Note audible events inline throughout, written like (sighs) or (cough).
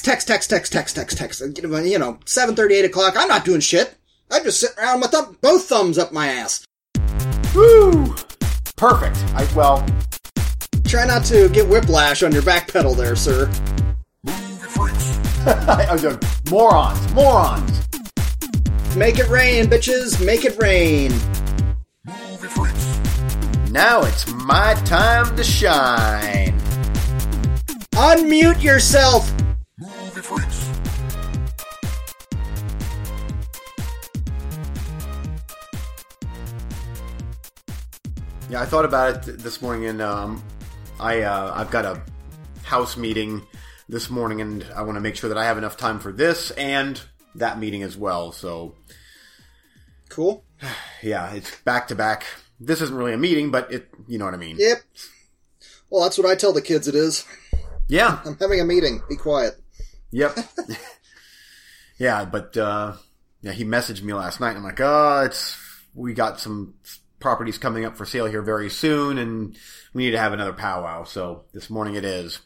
text, text, text, text, text, text, text. You know, seven thirty, eight o'clock. I'm not doing shit. I just sit around with thumb, both thumbs up my ass. Woo! Perfect. I well, Try not to get whiplash on your back pedal there, sir. Move the foot. I was morons, morons. Make it rain, bitches. Make it rain. Move the foot. Now it's my time to shine. Unmute yourself. Yeah, I thought about it th- this morning, and um, I uh, I've got a house meeting this morning, and I want to make sure that I have enough time for this and that meeting as well. So Cool. (sighs) yeah, it's back to back. This isn't really a meeting, but it you know what I mean. Yep. Well, that's what I tell the kids it is. Yeah. I'm having a meeting. Be quiet. Yep. (laughs) yeah, but uh, yeah, he messaged me last night. And I'm like, oh, it's we got some properties coming up for sale here very soon, and we need to have another powwow. So this morning it is.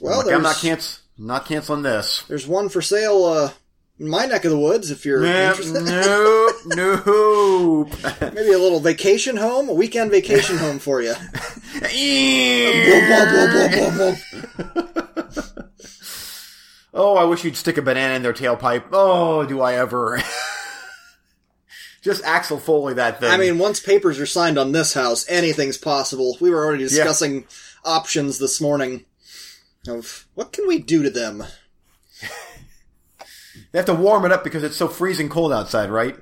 Well, I'm, like, I'm not canc- not canceling this. There's one for sale uh, in my neck of the woods if you're Nah, interested. (laughs) nope, nope. Maybe a little vacation home, a weekend vacation home for you. (laughs) oh, I wish you'd stick a banana in their tailpipe. Oh, do I ever? (laughs) Just Axel Foley that thing. I mean, once papers are signed on this house, anything's possible. We were already discussing options this morning of what can we do to them. (laughs) they have to warm it up because it's so freezing cold outside, right?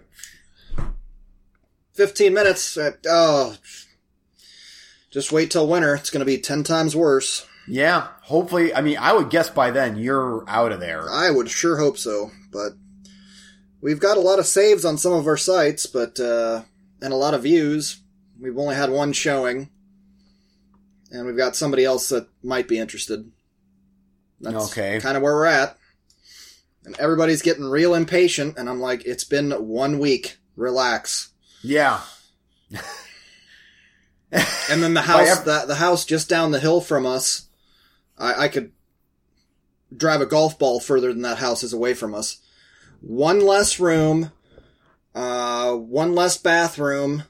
15 minutes. uh, oh, just wait till winter. It's going to be 10 times worse. Yeah. Hopefully, I mean, I would guess by then you're out of there. I would sure hope so, but we've got a lot of saves on some of our sites, but uh, and a lot of views. We've only had one showing, and we've got somebody else that might be interested. That's Okay. kind of where we're at, and everybody's getting real impatient. And I'm like, it's been one week. Relax. Yeah. And then the (laughs) house, the, the house just down the hill from us, I, I could drive a golf ball further than that house is away from us. One less room, uh, one less bathroom,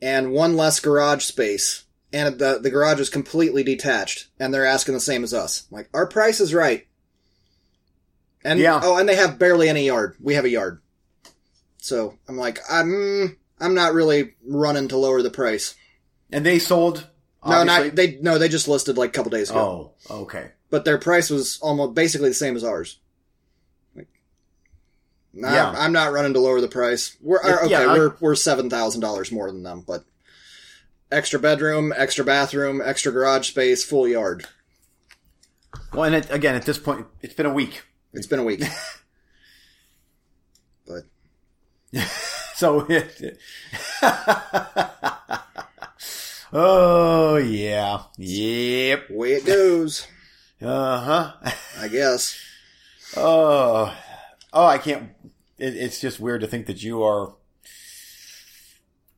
and one less garage space. And the, the garage is completely detached, and they're asking the same as us. Like, our price is right. And, Yeah. oh, and they have barely any yard. We have a yard. So, I'm like, I'm, I'm not really running to lower the price. And they sold. No, not they. No, they just listed like a couple days ago. Oh, okay. But their price was almost basically the same as ours. Yeah. I'm not running to lower the price. We're okay. yeah, I- we're we're seven thousand dollars more than them, but extra bedroom, extra bathroom, extra garage space, full yard. Well, and it, again, at this point, it's been a week. It's been a week, (laughs) but (laughs) So, it (laughs) oh yeah, yep, way it goes. uh huh. I guess. Oh, oh, I can't. It, it's just weird to think that you are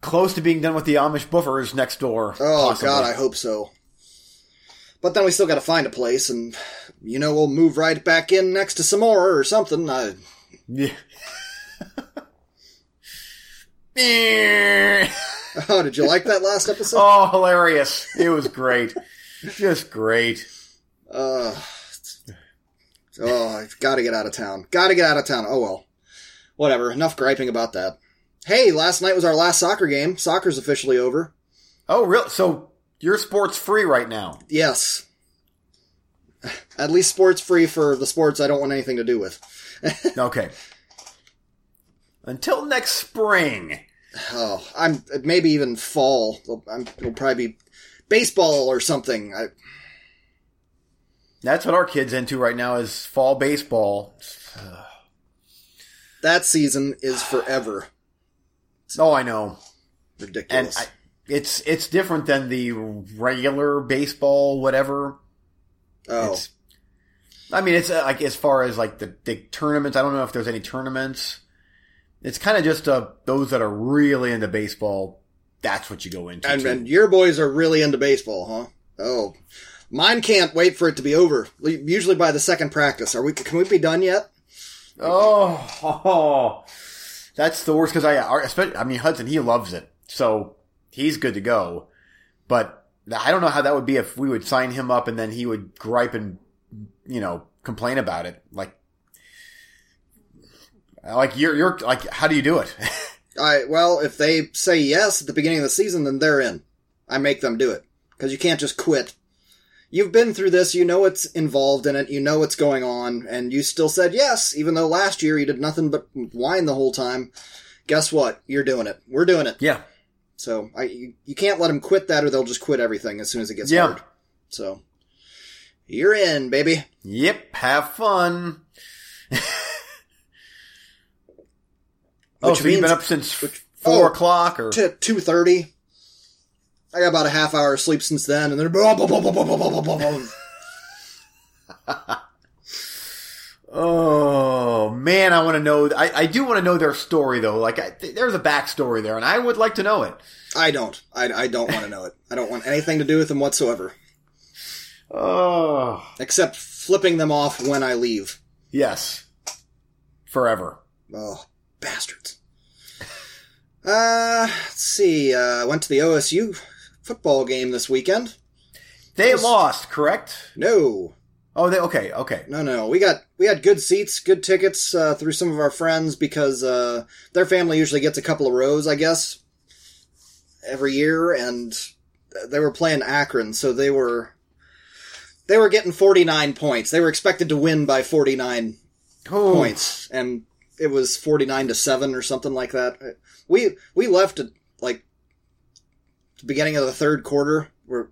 close to being done with the Amish buffers next door. Oh possibly. God, I hope so. But then we still got to find a place, and you know we'll move right back in next to some more or something. I, Yeah. (laughs) oh, did you like that last episode? oh, hilarious! It was great, just great. Uh, oh, I've got to get out of town. Got to get out of town. Oh well. Whatever. Enough griping about that. Hey, last night was our last soccer game. Soccer's officially over. Oh, real? So you're sports free right now? Yes. At least sports free for the sports I don't want anything to do with. (laughs) Okay. Until next spring. Oh, I'm maybe even fall. I'm, it'll probably be baseball or something. I, That's what our kids into right now is fall baseball. that season is forever. (sighs) Oh, I know. Ridiculous. I, it's it's different than the regular baseball, whatever. oh, It's, I mean, it's like as far as like the big tournaments. I don't know if there's any tournaments. It's kind of just uh, those that are really into baseball. That's what you go into. and, and your boys are really into baseball, huh? Oh, Mine can't wait for it to be over. Usually by the second practice. Are we? Can we be done yet? Oh, oh (laughs) that's the worst because I, especially, I mean Hudson, he loves it, so he's good to go. But I don't know how that would be if we would sign him up and then he would gripe and you know complain about it. Like, like you're you're like, how do you do it? (laughs) I well, if they say yes at the beginning of the season, then they're in. I make them do it because you can't just quit. You've been through this, you know what's involved in it, you know what's going on, and you still said yes, even though last year you did nothing but whine the whole time. Guess what? You're doing it. We're doing it. Yeah. So I, you, you can't let them quit that, or they'll just quit everything as soon as it gets yeah. hard. So you're in, baby. Yep. Have fun. (laughs) oh, so you've been up since which, oh, four oh, o'clock or two thirty. I got about a half hour of sleep since then, and then oh man, I want to know. I, I do want to know their story though. Like, I, there's a backstory there, and I would like to know it. I don't. I, I don't want to know it. I don't want anything to do with them whatsoever. Oh, except flipping them off when I leave. Yes, forever. Oh, bastards. Uh, let's see. Uh, went to the OSU football game this weekend. They was, lost, correct? No. Oh, they okay, okay. No, no, we got we had good seats, good tickets uh, through some of our friends because uh, their family usually gets a couple of rows, I guess, every year, and they were playing Akron, so they were they were getting forty nine points. They were expected to win by forty nine points, and it was forty nine to seven or something like that. We we left at beginning of the third quarter. We're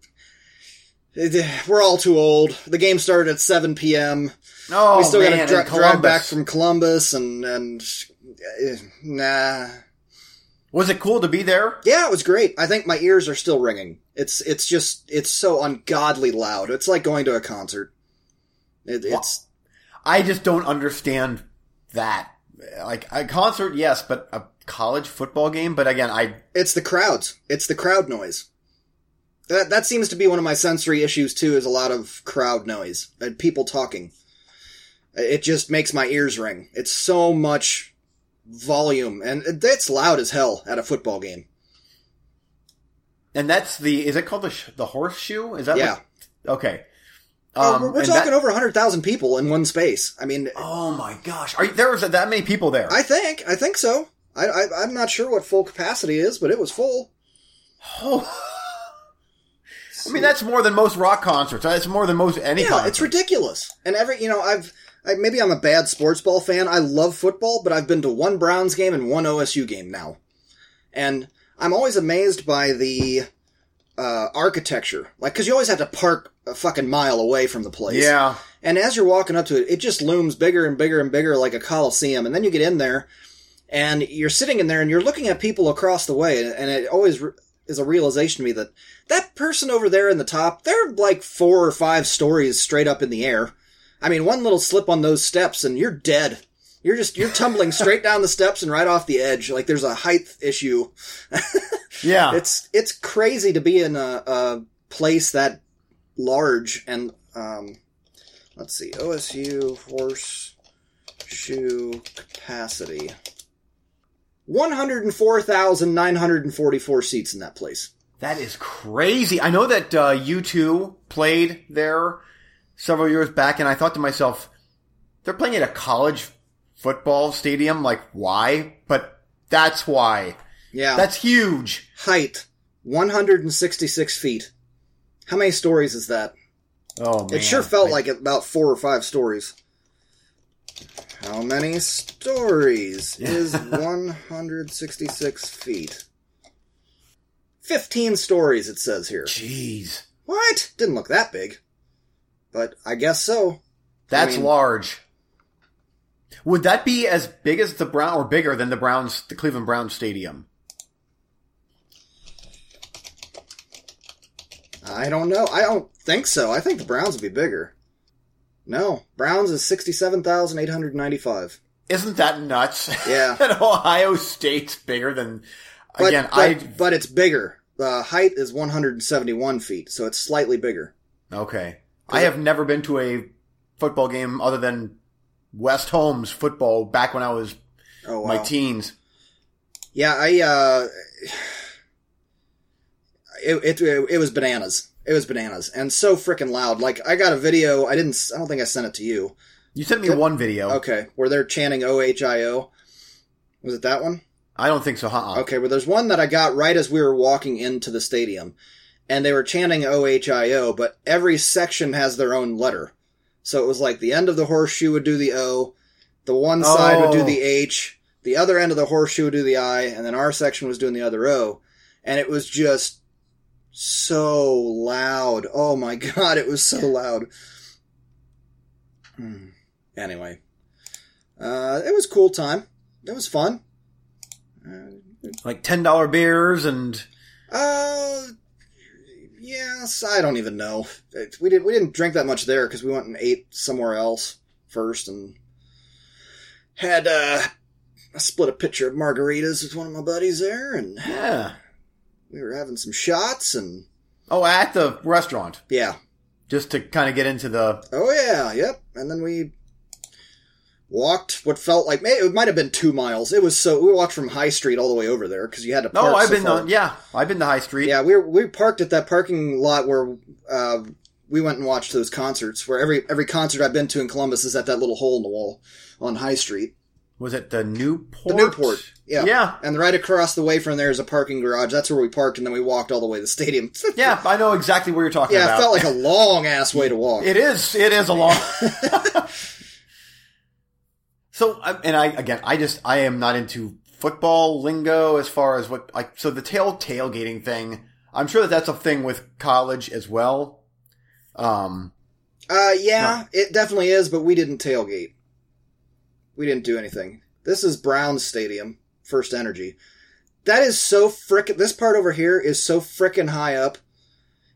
we're all too old. The game started at 7 p.m. Oh, we still got to drive back from Columbus and and uh, nah. Was it cool to be there? Yeah, it was great. I think my ears are still ringing. It's it's just it's so ungodly loud. It's like going to a concert. It, it's. I just don't understand that. Like a concert, yes, but a college football game, but again, I it's the crowds. It's the crowd noise. That that seems to be one of my sensory issues too. Is a lot of crowd noise and people talking. It just makes my ears ring. It's so much volume, and it's loud as hell at a football game. And that's the is it called the the horseshoe? Is that yeah? Okay. Oh, um, we're, talking that, over hundred thousand people in one space. I mean, oh my gosh, Are, there was that many people there? I think, I think so. I, I am not sure what full capacity is, but it was full. Oh. I mean, that's more than most rock concerts. That's more than most any. Yeah, concert. it's ridiculous. And every, you know, I've I, maybe I'm a bad sports ball fan. I love football, but I've been to one Browns game and one OSU game now, and I'm always amazed by the uh, architecture. Like, because you always have to park a fucking mile away from the place. Yeah. And as you're walking up to it, it just looms bigger and bigger and bigger, like a coliseum. And then you get in there, and you're sitting in there and you're looking at people across the way and it always re- is a realization to me that that person over there in the top they're like four or five stories straight up in the air. I mean one little slip on those steps and you're dead. You're just you're tumbling (laughs) straight down the steps and right off the edge. Like there's a height issue. (laughs) Yeah. It's it's crazy to be in a, a place that large and um let's see osu horse shoe capacity 104,944 seats in that place. That is crazy. I know that uh, U2 played there several years back, and I thought to myself, they're playing at a college football stadium. Like, why? But that's why. Yeah. That's huge. Height 166 feet. How many stories is that? Oh, man. It sure felt I... like about four or five stories. How many stories (laughs) is 166 feet? 15 stories, it says here. Jeez. What? Didn't look that big. But I guess so. That's I mean, large. Would that be as big as the Brown or bigger than the Browns, the Cleveland Browns stadium? I don't know. I don't think so. I think the Browns would be bigger. No, Browns is sixty-seven thousand eight hundred ninety-five. Isn't that nuts? Yeah, (laughs) that Ohio State's bigger than. But, again, but, I but it's bigger. The height is one hundred and seventy-one feet, so it's slightly bigger. Okay. I have never been to a football game other than West Holmes football back when I was Oh wow. my teens. Yeah, I uh (sighs) it, it it was bananas. It was bananas and so freaking loud. Like I got a video. I didn't. I don't think I sent it to you. You sent me one video. Okay, where they're chanting O H I O. Was it that one? I don't think so. Uh-uh. Okay, well, there's one that I got right as we were walking into the stadium, and they were chanting O H I O, but every section has their own letter. So it was like the end of the horseshoe would do the O, the one side would do Oh. the H, the other end of the horseshoe would do the I, and then our section was doing the other O. And it was just so loud. Oh my (laughs) god, it was so loud. Hmm. Anyway, uh, it was cool time. It was fun. Uh, Like ten dollar beers and uh, yes, I don't even know. It- We did we didn't drink that much there because we went and ate somewhere else first and had uh, I split a pitcher of margaritas with one of my buddies there, and yeah. We were having some shots and Oh, at the restaurant, yeah, just to kind of get into the. oh yeah, yep. And then we walked what felt like it might have been two miles. It was so we walked from High Street all the way over there because you had to. Park Oh, I've so been far. on. Yeah, I've been to High Street. Yeah, we were, we parked at that parking lot where uh, we went and watched those concerts. Where every every concert I've been to in Columbus is at that little hole in the wall on High Street, Was it the Newport? the Newport. Yeah, Yeah. And right across the way from there is a parking garage. That's where we parked, and then we walked all the way to the stadium. (laughs) Yeah, I know exactly where you're talking yeah, about. it felt like a long ass way to walk. It is. It is a long. (laughs) (laughs) so, and I again, I just I am not into football lingo as far as what like. So the tail tailgating thing. I'm sure that that's a thing with college as well. Um. Uh, yeah, it definitely is, but we didn't tailgate. We didn't do anything. This is Brown's Stadium, First Energy. That is so frickin' this part over here is so frickin' high up,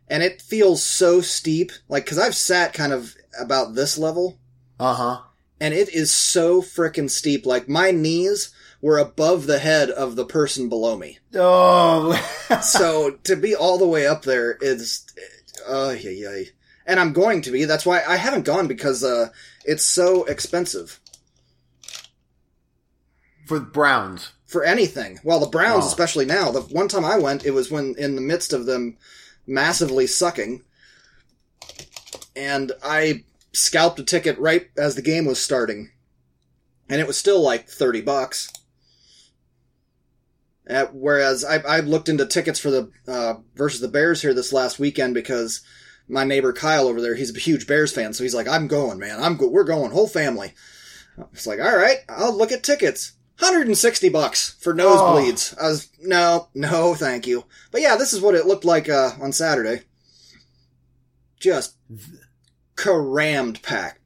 and it feels so steep. Like, cause I've sat kind of about this level, Uh huh. and it is so frickin' steep. Like, my knees were above the head of the person below me. Oh. (laughs) so to be all the way up there is, uh, yeah, yeah. And I'm going to be. That's why I haven't gone because uh, it's so expensive for Browns. for anything. Well, the Browns, Oh. especially now. The one time I went, it was when in the midst of them massively sucking, and I scalped a ticket right as the game was starting, and it was still like thirty bucks. Uh, whereas I, I looked into tickets for the uh, versus the Bears here this last weekend because my neighbor Kyle over there, he's a huge Bears fan, so he's like, "I'm going, man. I'm go- we're going, whole family." It's like, all right, I'll look at tickets. 160 bucks for nosebleeds. I was no, no, thank you. But yeah, this is what it looked like uh, on Saturday. Just crammed packed.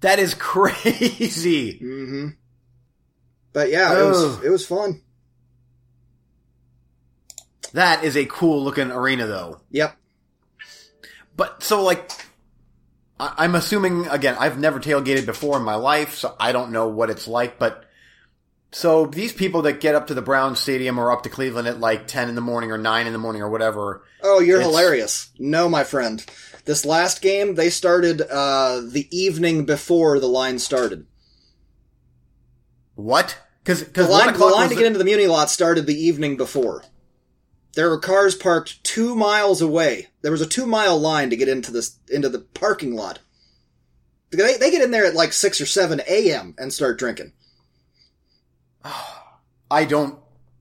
That is (laughs) crazy. hmm But yeah, it was it was fun. That is a cool looking arena, though. Yep. But so like, I- I'm assuming again. I've never tailgated before in my life, so I don't know what it's like. But so these people that get up to the Brown Stadium or up to Cleveland at like ten in the morning or nine in the morning or whatever. Oh, you're It's- hilarious. No, my friend. This last game, they started uh, the evening before the line started. What? Because The line, the line to get into the Muni lot started the evening before. There were cars parked two miles away. There was a two mile line to get into this into the parking lot. They, they get in there at like six or seven a.m. and start drinking. I don't.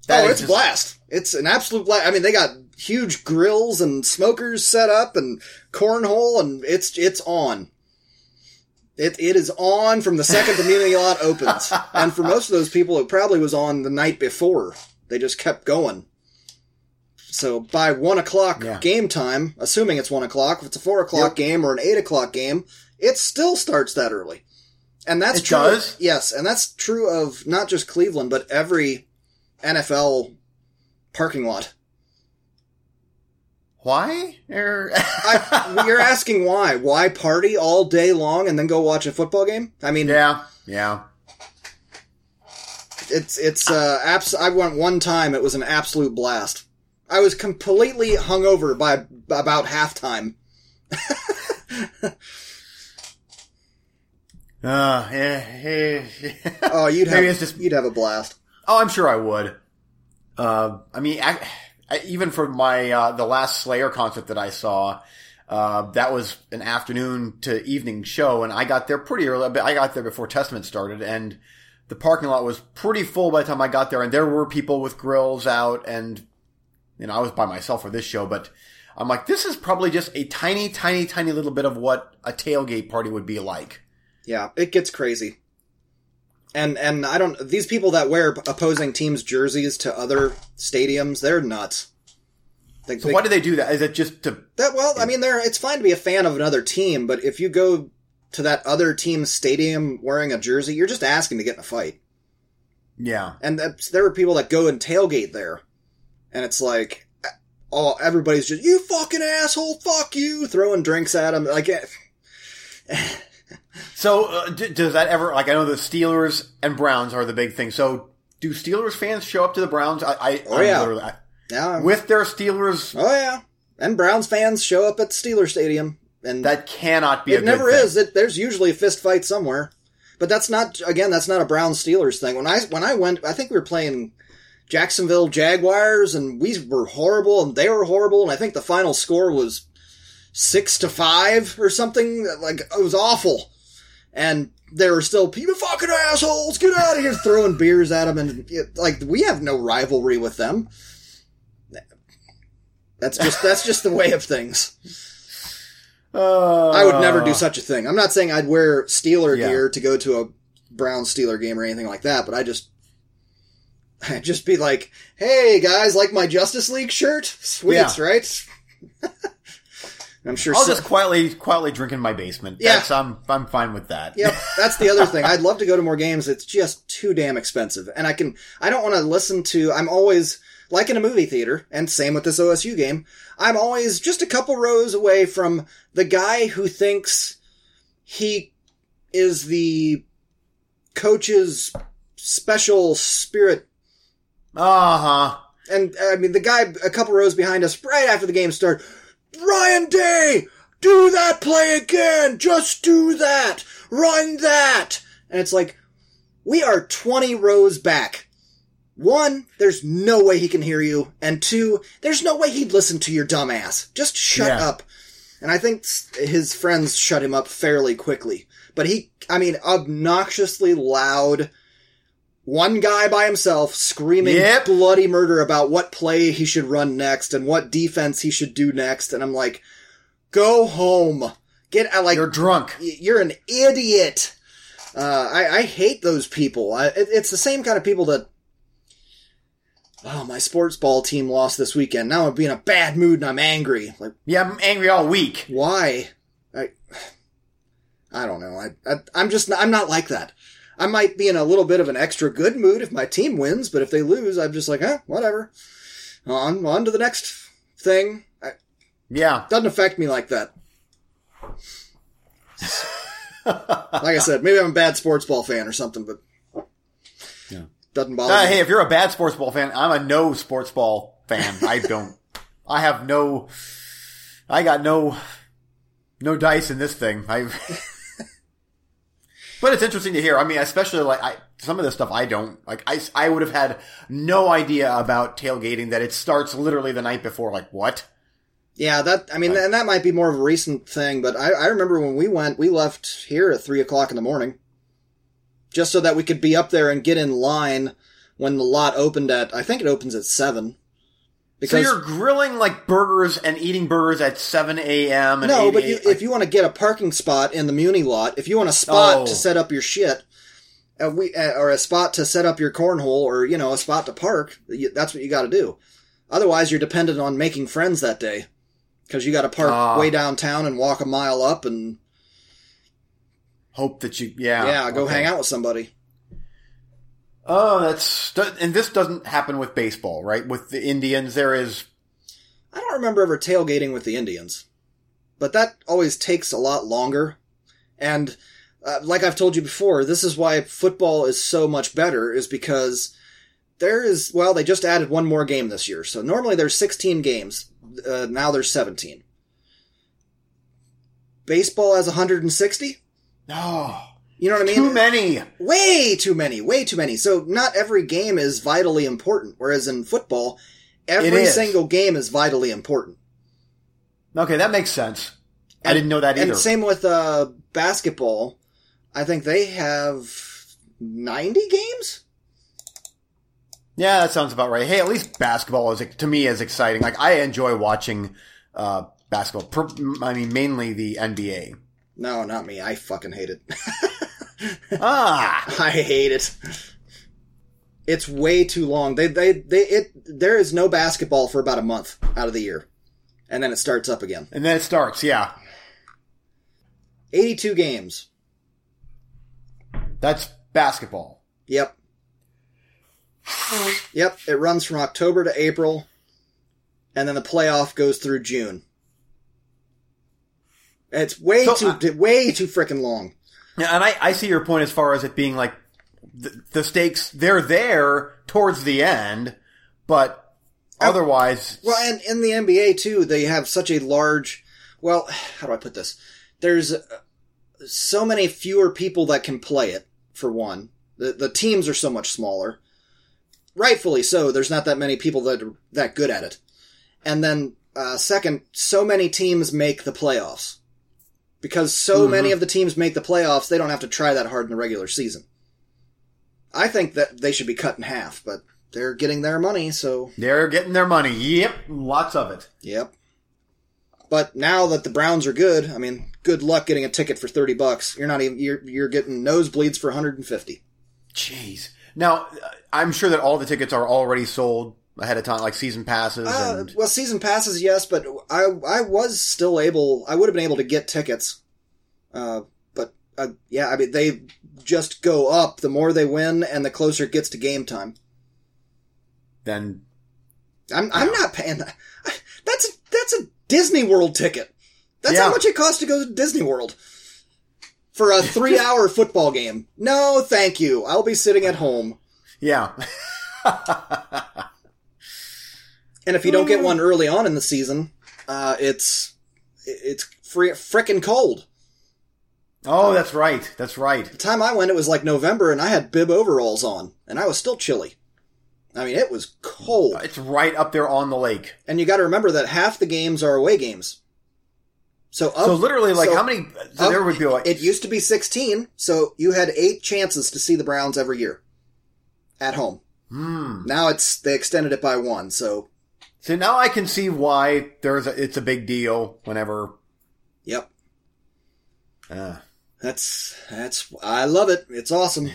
oh, it's just- blast! It's an absolute blast. I mean, they got huge grills and smokers set up and cornhole, and it's it's on. It it is on from the second the (laughs) community lot opens, and for most of those people, it probably was on the night before. They just kept going. So by one o'clock Yeah. game time, assuming it's one o'clock, if it's a four o'clock Yep. game or an eight o'clock game, it still starts that early. And that's It true. does? Yes, and that's true of not just Cleveland, but every NFL parking lot. Why? Er- (laughs) I, you're asking why? Why party all day long and then go watch a football game? I mean, yeah, yeah. it's it's uh, abs- I went one time. It was an absolute blast. I was completely hungover by about halftime. (laughs) Uh, yeah, yeah. Oh, you'd (laughs) have Maybe it's just- you'd have a blast. Oh, I'm sure I would. Uh, I mean, I, I, even for my uh, the last Slayer concert that I saw, uh, that was an afternoon to evening show, and I got there pretty early. but I got there before Testament started, and the parking lot was pretty full by the time I got there, and there were people with grills out, and you know, I was by myself for this show, but I'm like, this is probably just a tiny, tiny, tiny little bit of what a tailgate party would be like. Yeah, it gets crazy. And and I don't these people that wear opposing teams jerseys to other stadiums, they're nuts. They, So they- why do they do that? Is it just to that well, I mean they're it's fine to be a fan of another team, but if you go to that other team's stadium wearing a jersey, you're just asking to get in a fight. yeah? And that's, there are people that go and tailgate there. And it's like oh everybody's just you fucking asshole, fuck you, throwing drinks at them like eh, So uh, d- does that ever like I know the Steelers and Browns are the big thing. So do Steelers fans show up to the Browns? I, I Oh, I'm yeah. I- yeah. with their Steelers. Oh yeah. And Browns fans show up at Steeler Stadium and That cannot be a it never thing. is. It, there's usually a fist fight somewhere. But that's not again, that's not a Brown Steelers thing. When I when I went I think we were playing Jacksonville Jaguars and we were horrible and they were horrible and I think the final score was 6 to 5 or something like it was awful. And there were still people fucking assholes, get out of here throwing beers at them and it, like we have no rivalry with them. That's just that's just the way of things. Uh, I would never do such a thing. I'm not saying I'd wear Steeler Yeah. gear to go to a Brown Steeler game or anything like that, but I just I'd just be like, "Hey guys, like my Justice League shirt? Sweet, Yeah. right?" (laughs) I'm sure. I'll so- just quietly quietly drink in my basement. Yeah. That's, I'm I'm fine with that. Yep, that's the other thing. I'd love to go to more games. It's just too damn expensive, and I can. I don't want to listen to. I'm always like in a movie theater, and same with this OSU game. I'm always just a couple rows away from the guy who thinks he is the coach's special spirit Uh huh. and I mean, the guy a couple rows behind us, right after the game started, Ryan Day, do that play again. Just do that. Run that. And it's like, we are 20 rows back. One, there's no way he can hear you. And two, there's no way he'd listen to your dumb ass. Just shut Yeah. up. And I think his friends shut him up fairly quickly. But he, I mean, obnoxiously loud, one guy by himself screaming Yep. bloody murder about what play he should run next and what defense he should do next. And I'm like, go home. Get out, like, You're drunk. you're an idiot. Uh, I, I hate those people. I, it, it's the same kind of people that. Oh, my sports ball team lost this weekend. Now I'm being a bad mood and I'm angry. Like, Yeah, I'm angry all week. why? I, I don't know. I, I I'm just I'm not like that. I might be in a little bit of an extra good mood if my team wins, but if they lose, I'm just like, eh, whatever. On on to the next thing. I, Yeah. doesn't affect me like that. Like I said, maybe I'm a bad sports ball fan or something, but Yeah. doesn't bother Uh, me. hey, if you're a bad sports ball fan, I'm a no sports ball fan. I don't. I have no. I got no. No dice in this thing. I. but it's interesting to hear. I mean, especially like I, some of this stuff I don't like. I I would have had no idea about tailgating that it starts literally the night before. Like what? Yeah, that I mean, and that might be more of a recent thing, but I, I remember when we went, we left here at three o'clock in the morning, just so that we could be up there and get in line when the lot opened at. I think it opens at seven. So you're grilling like burgers and eating burgers at 7 a.m. no, 8 but you, if you want to get a parking spot in the Muni lot, if you want a spot Oh. to set up your shit, uh, we uh, or a spot to set up your cornhole, or you know, a spot to park, you, that's what you got to do. Otherwise, you're dependent on making friends that day because you got to park Ah. way downtown and walk a mile up and hope that you yeah yeah, go okay. hang out with somebody. Oh, that's and this doesn't happen with baseball, right? With the Indians, there is I don't remember ever tailgating with the Indians, but that always takes a lot longer. And uh, like I've told you before, this is why football is so much better, is because there is well, they just added one more game this year. So normally there's 16 games, uh, now there's 17. baseball has 160. No. You know what I mean? Too many. Way too many. Way too many. So not every game is vitally important. Whereas in football, every single game is vitally important. Okay, that makes sense. I didn't know that either. And same with uh, basketball. I think they have 90 games. Yeah, that sounds about right. Hey, at least basketball is to me is exciting. Like I enjoy watching uh, basketball. I mean, mainly the NBA. No, not me. I fucking hate it. (laughs) Ah, I hate it. It's way too long. They they they it there is no basketball for about a month out of the year. And then it starts up again. and then it starts. Yeah, 82 games. that's basketball. Yep. Yep, it runs from October to April and then the playoff goes through June. It's way So, too way too freaking long. Yeah, and I, I see your point as far as it being like the, the stakes. They're there towards the end, but otherwise, Well, and in the NBA too, they have such a large. Well, how do I put this? There's uh, so many fewer people that can play it. For one, the the teams are so much smaller. Rightfully so. There's not that many people that are that good at it. And then uh, second, so many teams make the playoffs because so Mhm. many of the teams make the playoffs. They don't have to try that hard in the regular season. I think that they should be cut in half, but they're getting their money, so they're getting their money. Yep, lots of it. Yep. But now that the Browns are good, I mean, good luck getting a ticket for 30 bucks. You're not even you're you're getting nosebleeds for 150. Jeez. Now, I'm sure that all the tickets are already sold ahead of time, like season passes Uh, and. well, season passes, yes, but I I was still able. I would have been able to get tickets. Uh, but uh, yeah, I mean, they just go up the more they win, and the closer it gets to game time. Then I'm I'm not paying that. (laughs) That's a, that's a Disney World ticket. That's how much it costs to go to Disney World for a three hour (laughs) football game. No, thank you. I'll be sitting at home. yeah, (laughs) And if you don't get one early on in the season, uh, it's it's free frickin' cold. oh, that's right. That's right. The time I went, it was like November, and I had bib overalls on, and I was still chilly. I mean, it was cold. It's right up there on the lake. And you got to remember that half the games are away games. So, of, So literally, like so how many? So of- there would be like It used to be 16, so you had eight chances to see the Browns every year at home. Hmm. Now it's they extended it by one, so So now I can see why there's a, it's a big deal whenever. yep. Uh, That's that's I love it. It's awesome.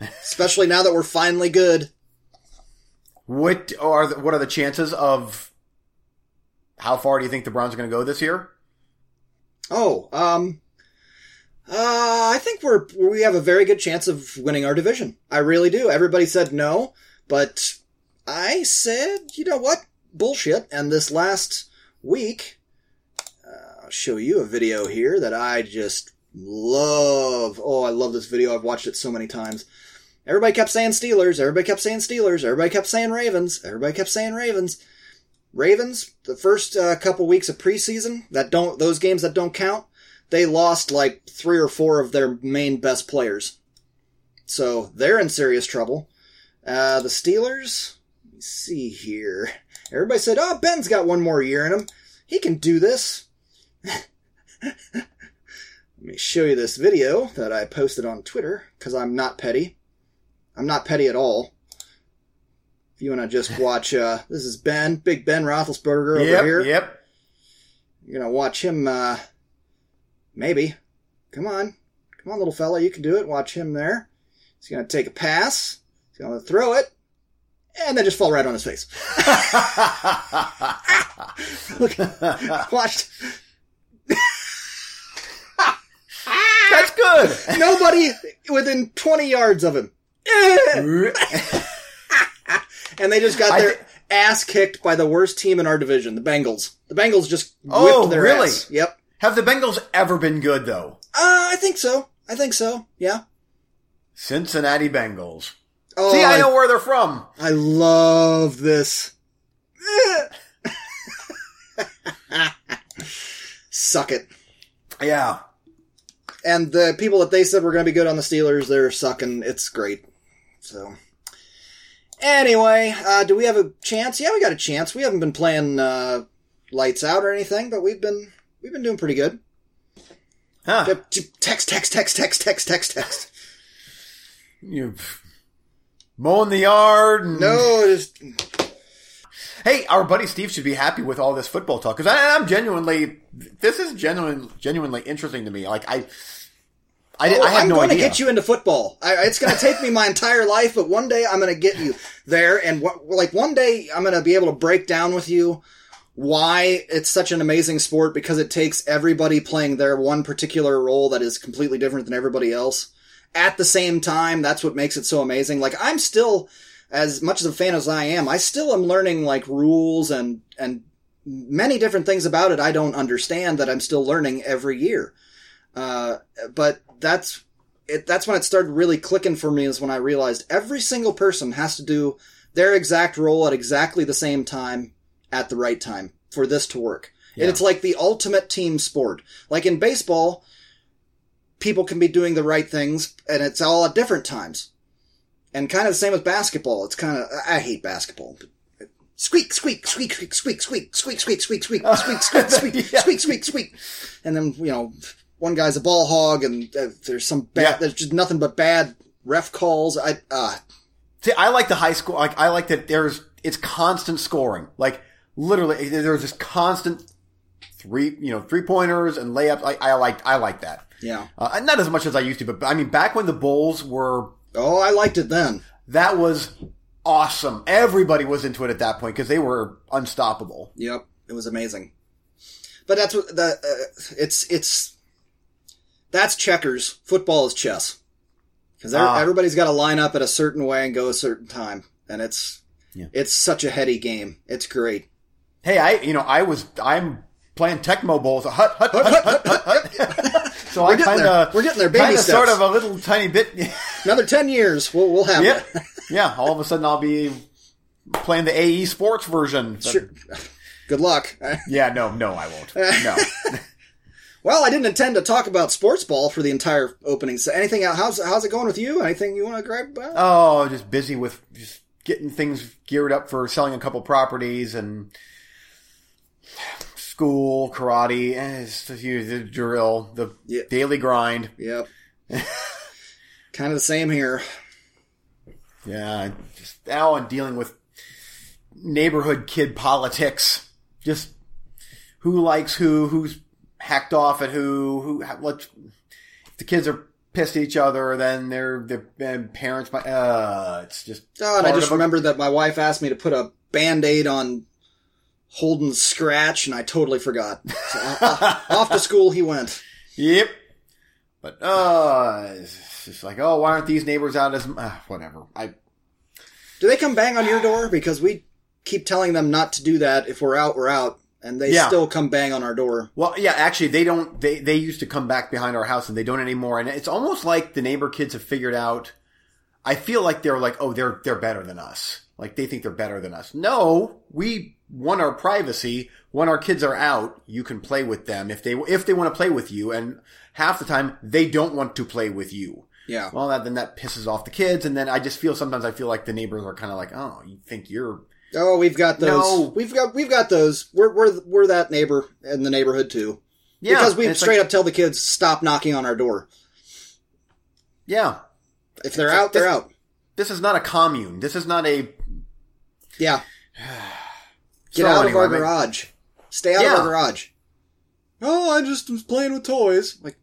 Especially now that we're finally good. what are the, what are the chances of? How far do you think the Browns are going to go this year? Oh, um uh I think we're we have a very good chance of winning our division. I really do. Everybody said no, but I said, you know what? Bullshit. And this last week uh, I'll show you a video here that I just love. Oh, I love this video. I've watched it so many times. Everybody kept saying Steelers. Everybody kept saying Steelers. Everybody kept saying Ravens. Everybody kept saying Ravens. Ravens, the first uh, couple weeks of preseason, that don't those games that don't count, they lost like three or four of their main best players. So they're in serious trouble. Uh, the Steelers, let me see here. Everybody said, "Oh, Ben's got one more year in him. He can do this." (laughs) let me show you this video that I posted on Twitter because I'm not petty. I'm not petty at all. If you want to just (laughs) watch, uh, this is Ben, Big Ben Roethlisberger over yep, here. yep. You're gonna watch him, uh, maybe. Come on. Come on, little fella, you can do it. Watch him there. He's gonna take a pass. He's gonna throw it. And then just fall right on his face. (laughs) Look, watched. That's good. Nobody within 20 yards of him. (laughs) And they just got their thi- ass kicked by the worst team in our division, the Bengals. The Bengals just whipped Oh, their really? ass. Yep. Have the Bengals ever been good though? Uh, I think so. I think so. Yeah. Cincinnati Bengals. Oh, See, I know where they're from. I love this. (laughs) Suck it. Yeah. And the people that they said were going to be good on the Steelers, they're sucking. It's great. So, anyway, uh, do we have a chance? Yeah, we got a chance. We haven't been playing uh, lights out or anything, but we've been we've been doing pretty good. Huh. Text, text, text, text, text, text, text. You mowing the yard. And... No, just Hey, our buddy Steve should be happy with all this football talk because I'm genuinely, this is genuinely, genuinely interesting to me. Like I, I, oh, I have I'm no going idea. to get you into football. I, it's going to take me my entire life, but one day I'm going to get you there. And what, like one day I'm going to be able to break down with you why it's such an amazing sport because it takes everybody playing their one particular role that is completely different than everybody else at the same time. That's what makes it so amazing. Like I'm still, as much of a fan as I am, I still am learning like rules and, and many different things about it I don't understand that I'm still learning every year. Uh, but that's, it, that's when it started really clicking for me is when I realized every single person has to do their exact role at exactly the same time at the right time for this to work. Yeah. And it's like the ultimate team sport. Like in baseball, people can be doing the right things and it's all at different times. And kind of the same with basketball. It's kind of, I hate basketball. Squeak, squeak, squeak, squeak, squeak, squeak, squeak, squeak, squeak, squeak, squeak, squeak, squeak, squeak, squeak, squeak. And then, you know, one guy's a ball hog and uh, there's some bad, there's just nothing but bad ref calls. I, uh, See, I like the high school. Like I like that there's it's constant scoring. Like literally, there's this constant three, you know, three pointers and layups. I, I like I like that. Yeah. Uh, not as much as I used to, but I mean, back when the Bulls were Oh, I liked it then. that was awesome. Everybody was into it at that point because they were unstoppable. Yep, it was amazing. But that's what the uh, it's it's that's checkers. Football is chess because Ah. everybody's got to line up at a certain way and go a certain time, and it's Yeah. it's such a heady game. It's great. Hey, I you know I was I'm playing Tecmo Bowls. Hut hut hut hut hut hut. (laughs) so I We're getting kind of We're getting there. Baby steps. sort of a little tiny bit. (laughs) Another ten years, we'll we'll have yeah, it. (laughs) yeah. All of a sudden, I'll be playing the EA Sports version. Sure. Good luck. (laughs) Yeah, no, no, I won't. No. Well, I didn't intend to talk about sports ball for the entire opening. So anything? else? How's how's it going with you? Anything you want to grab? about? oh, just busy with just getting things geared up for selling a couple properties and school, karate, eh, you the drill, the Yeah. daily grind. Yep. (laughs) kind of the same here. Yeah, just now I'm dealing with neighborhood kid politics. Just who likes who, who's hacked off at who, who what the kids are pissed at each other, then their their parents might. Uh, it's just Oh, and I just remembered that my wife asked me to put a band-aid on Holden's scratch, and I totally forgot. So, uh, (laughs) off to school he went. Yep. But uh, it's just like, oh, why aren't these neighbors out as uh, whatever? I Do they come bang on your door? Because we keep telling them not to do that. If we're out, we're out, and they Yeah. still come bang on our door. Well, yeah, actually, they don't. They they used to come back behind our house, and they don't anymore. And it's almost like the neighbor kids have figured out. I feel like they're like, oh, they're they're better than us. Like they think they're better than us. No, we want our privacy. When our kids are out, you can play with them if they if they want to play with you. And half the time, they don't want to play with you. Yeah. Well, that then that pisses off the kids, and then I just feel sometimes I feel like the neighbors are kind of like, oh, you think you're Oh, we've got those. No. We've got we've got those. We're we're we're that neighbor in the neighborhood too. yeah because we straight like- up tell the kids stop knocking on our door. yeah. If they're It's like out, they're this- out. This is not a commune. This is not a Yeah. (sighs) (sighs) (sighs) Get out of our garage. Stay out Yeah. of our garage. Oh, I just was playing with toys. Like,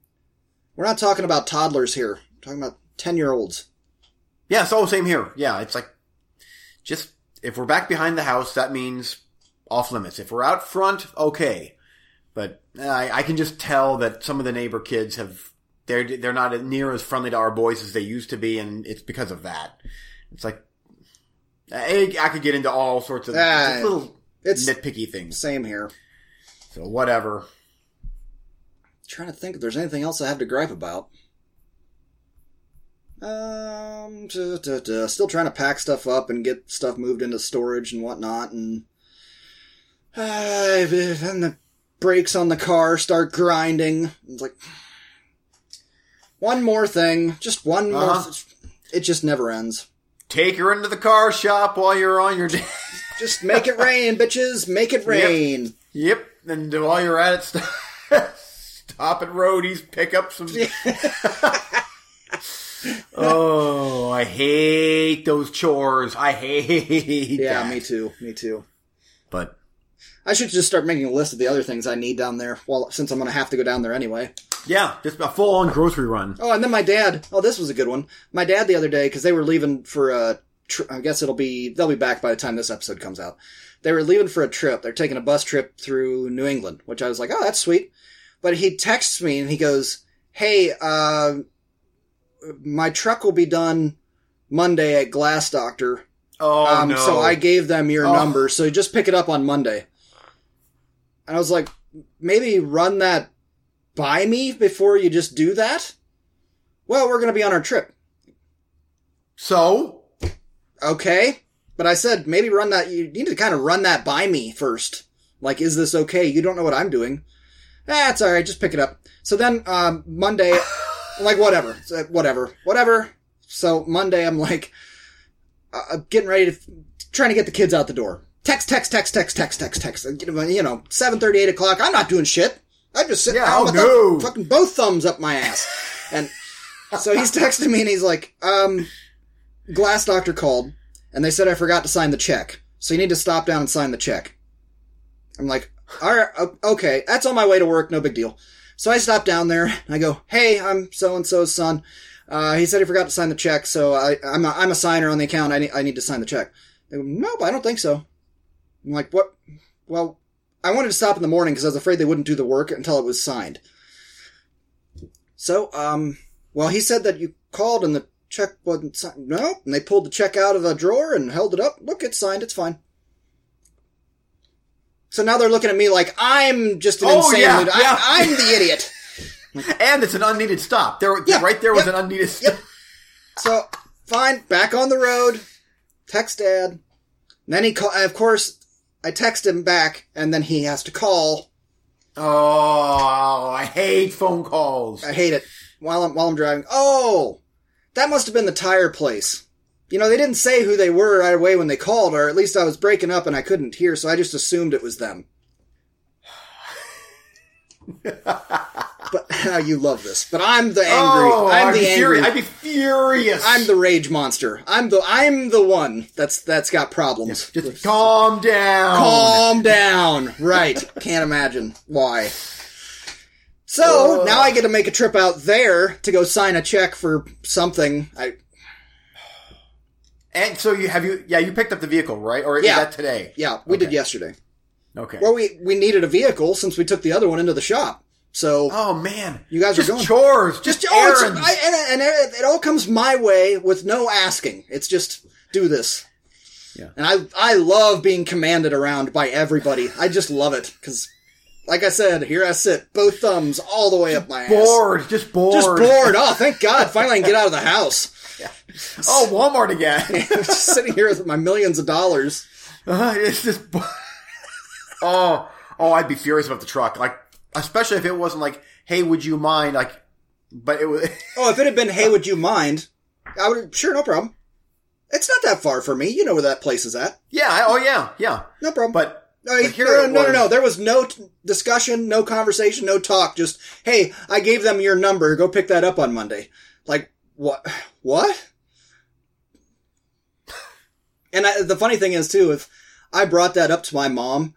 we're not talking about toddlers here. We're talking about ten year olds. Yeah, so same here. Yeah, it's like just if we're back behind the house, that means off limits. If we're out front, okay. But uh, I, I can just tell that some of the neighbor kids have they're they're not near as friendly to our boys as they used to be, and it's because of that. It's like I, I could get into all sorts of ah. just little It's nitpicky things. same here. So whatever. trying to think if there's anything else I have to gripe about. Um, duh, duh, duh. still trying to pack stuff up and get stuff moved into storage and whatnot, and uh, and the brakes on the car, start grinding. It's like one more thing, just one more. Uh-huh. th- it just never ends. Take her into the car shop while you're on your (laughs) day. Just make it rain, bitches. Make it (laughs) rain. yep. And while you're at it, st- (laughs) stop at roadies, pick up some. (laughs) oh, I hate those chores. I hate. Yeah, that. me too. Me too. But I should just start making a list of the other things I need down there. Well, since I'm going to have to go down there anyway. yeah, just a full on grocery run. Oh, and then my dad. Oh, this was a good one. My dad the other day because they were leaving for a. Tr- I guess it'll be they'll be back by the time this episode comes out. They were leaving for a trip. They're taking a bus trip through New England, which I was like, oh, that's sweet. But he texts me and he goes, "Hey, uh, my truck will be done Monday at Glass Doctor. Oh um, no! So I gave them your Oh. number. So just pick it up on Monday." And I was like, maybe run that by me before you just do that. Well, we're going to be on our trip. so Okay. But I said, maybe run that, you need to kind of run that by me first. Like, is this okay? You don't know what I'm doing. Eh, it's alright, just pick it up. So then, um, Monday, (laughs) like, whatever, whatever, whatever. So Monday, I'm like, uh, getting ready to, trying to get the kids out the door. Text, text, text, text, text, text, text. You know, 7.30, 8 o'clock, I'm not doing shit. I'm just sitting Yeah, down oh, with no. the fucking both thumbs up my ass. And (laughs) so he's texting me and he's like, um, Glass Doctor called and they said I forgot to sign the check. So you need to stop down and sign the check. I'm like, all right, okay, that's on my way to work, no big deal. So I stop down there and I go, hey, I'm so and so's son. Uh, he said he forgot to sign the check, so I, I'm a, I'm a signer on the account. I need, I need to sign the check. They go, nope, I don't think so. I'm like, what? Well, I wanted to stop in the morning because I was afraid they wouldn't do the work until it was signed. So, um, well, he said that you called and the check wasn't signed. No, and they pulled the check out of a drawer and held it up. Look, it's signed. It's fine. So now they're looking at me like I'm just an Oh, insane. yeah, dude. I, yeah. I'm the idiot. (laughs) and it's an unneeded stop. There, Yeah, right there was yep, an unneeded stop. So fine, back on the road. Text dad. And then he call. Of course, I text him back, and then he has to call. Oh, I hate phone calls. I hate it while I'm while I'm driving. Oh, that must have been the tire place. You know, they didn't say who they were right away when they called, or at least I was breaking up and I couldn't hear, so I just assumed it was them. but how (laughs) you love this. But I'm the angry. oh, I'm I'd the angry. furious. I'd be furious. I'm the rage monster. I'm the I'm the one that's that's got problems. Just calm down. Calm down. Right. Can't imagine why. So Ugh. now I get to make a trip out there to go sign a check for something. I And so you have you? Yeah, you picked up the vehicle, right? Or is Yeah. that today? yeah, we did yesterday. Okay. Well, we we needed a vehicle since we took the other one into the shop. So oh man, You guys are just going- chores, just, just oh. I, and, and it, it all comes my way with no asking. It's just do this. Yeah. And I I love being commanded around by everybody. I just love it because, like I said, here I sit, both thumbs all the way up my ass. bored, just bored, Just bored. Oh, thank God! Finally, I can get out of the house. (laughs) Oh, Walmart again. (laughs) just sitting here with my millions of dollars. Uh, it's just. (laughs) oh, oh, I'd be furious about the truck. Like, especially if it wasn't like, "Hey, would you mind?" Like, but it was. Oh, if it had been, hey, would you mind? I would. Sure, no problem. It's not that far from me. You know where that place is at. yeah. I- Oh, yeah, yeah. No problem. But, No, but here no, no, no, no. There was no t- discussion, no conversation, no talk. Just, hey, I gave them your number. Go pick that up on Monday. Like, what? What? (laughs) And I, the funny thing is, too, if I brought that up to my mom,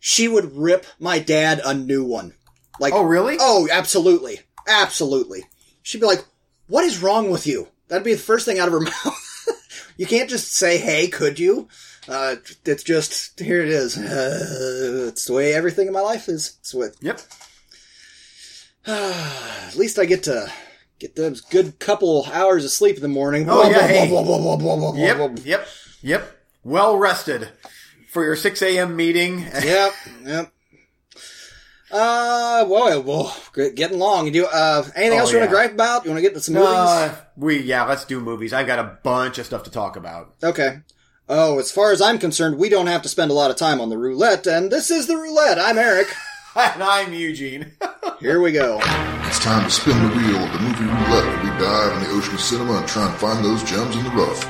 she would rip my dad a new one. Like, Oh, really? oh, absolutely. Absolutely. She'd be like, what is wrong with you? That'd be the first thing out of her (laughs) mouth. you can't just say, hey, could you? Uh, it's just, here it is. Uh, it's the way everything in my life is. It's with, Yep. (sighs) at least I get to get those good couple hours of sleep in the morning. Oh, yeah, Yep. Yep. Yep. Well rested for your 6 a.m. meeting. (laughs) Yep, yep. Uh, whoa, whoa, good- getting long. You do, uh, anything Oh, else you want to gripe about? You want to get into some movies? Uh, we yeah, let's do movies. I've got a bunch of stuff to talk about. Okay. Oh, as far as I'm concerned, we don't have to spend a lot of time on the roulette, and this is the roulette. I'm Eric. (laughs) and I'm Eugene. (laughs) Here we go. It's time to spin the wheel of the movie roulette we dive in the ocean of cinema and try and find those gems in the rough.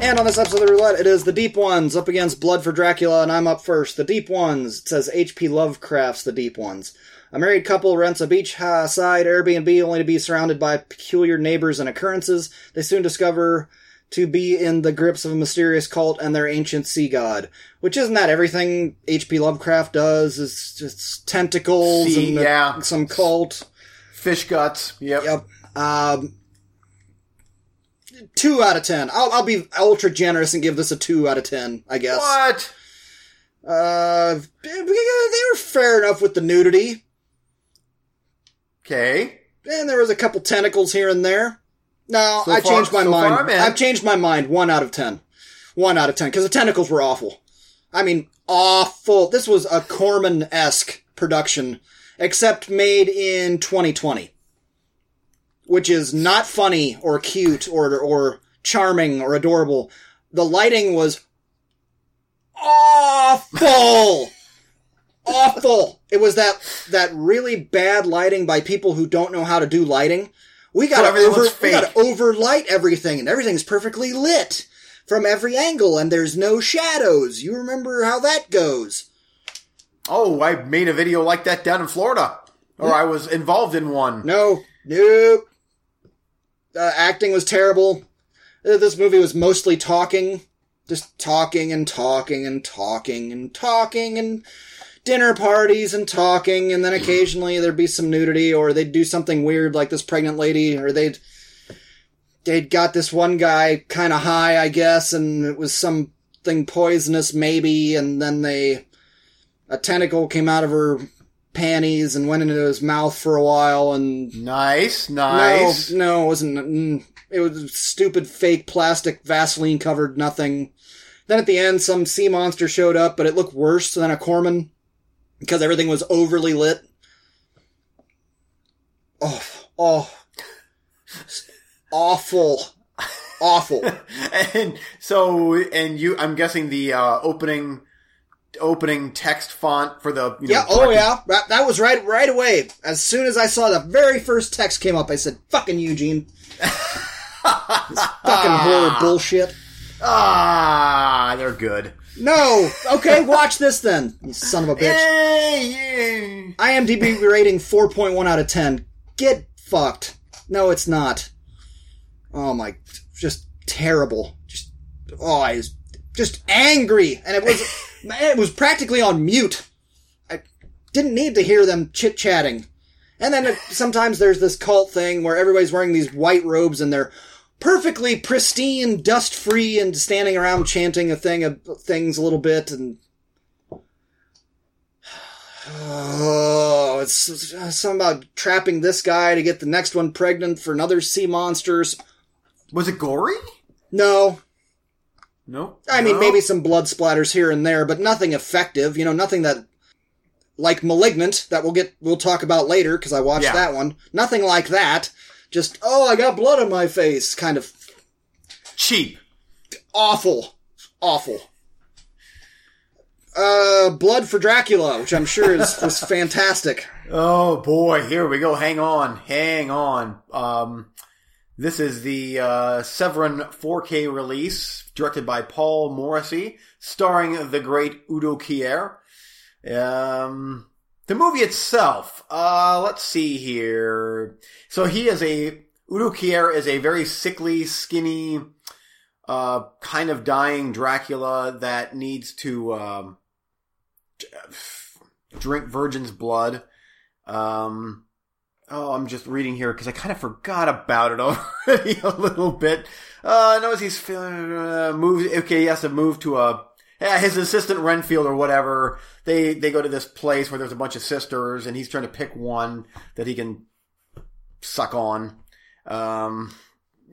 And on this episode of the roulette, it is the Deep Ones up against Blood for Dracula, and I'm up first. The Deep Ones. It says H.P. Lovecraft's The Deep Ones. A married couple rents a beachside Airbnb only to be surrounded by peculiar neighbors and occurrences. They soon discover to be in the grips of a mysterious cult and their ancient sea god. Which isn't that everything H.P. Lovecraft does? Is just tentacles Sea, and yeah. some cult. Fish guts. Yep. Yep. Um, two out of ten. I'll, I'll be ultra generous and give this a two out of ten. I guess. What? Uh, they were fair enough with the nudity, Okay. and there was a couple tentacles here and there. No, So I far- changed my so far mind. in. I've changed my mind. One out of ten. One out of ten because the tentacles were awful. I mean, awful. This was a Corman esque production, except made in 2020, which is not funny or cute or or charming or adorable. The lighting was awful. (laughs) awful. It was that that really bad lighting by people who don't know how to do lighting. We got to over we got to overlight everything, and everything's perfectly lit from every angle, and there's no shadows. You remember how that goes? Oh, I made a video like that down in Florida. Or I was involved in one. No, nope. Uh, acting was terrible. Uh, This movie was mostly talking, just talking and talking and talking and talking and dinner parties and talking, and then occasionally there'd be some nudity, or they'd do something weird like this pregnant lady, or they'd they'd got this one guy kind of high, I guess, and it was something poisonous maybe, and then they a tentacle came out of her panties and went into his mouth for a while, and Nice, nice. no, no, it wasn't. mm, It was stupid, fake plastic Vaseline covered nothing. Then at the end, some sea monster showed up, but it looked worse than a Corman because everything was overly lit. Oh, oh, awful, awful. (laughs) And so, and you, I'm guessing the uh, opening, opening text font for the you know, Yeah. Oh, yeah. That, that was right, right away. As soon as I saw the very first text came up, I said, "Fucking Eugene." (laughs) fucking horror bullshit. Ah, they're good. No. Okay, watch this then, you son of a bitch. IMDb rating 4.1 out of 10. Get fucked. No, it's not. Oh my, just terrible. Just, oh, I was just angry. And it was, (laughs) it was practically on mute. I didn't need to hear them chit chatting. And then it, sometimes there's this cult thing where everybody's wearing these white robes and they're perfectly pristine, dust free, and standing around chanting a thing of things a little bit and (sighs) Oh, it's, it's uh, something about trapping this guy to get the next one pregnant for another sea monsters. was it gory? No, No. I mean No? maybe some blood splatters here and there, but nothing effective. You know, nothing that like *Malignant* that we'll get we'll talk about later because I watched Yeah. that one. Nothing like that. Just oh, I got blood on my face, kind of cheap. awful, awful. Uh, Blood for Dracula, which I'm sure is (laughs) was fantastic. Oh boy, here we go. Hang on, hang on. Um, this is the uh, Severin 4K release, directed by Paul Morrissey, starring the great Udo Kier. Um, the movie itself, uh, let's see here. So he is a Udo Kier is a very sickly, skinny, uh, kind of dying Dracula that needs to um, drink virgin's blood. Um, oh, I'm just reading here because I kind of forgot about it (laughs) already a little bit. Uh, knows he's feeling uh, moved. Okay, he has to move to a yeah, his assistant Renfield or whatever. They they go to this place where there's a bunch of sisters, and he's trying to pick one that he can suck on. Um,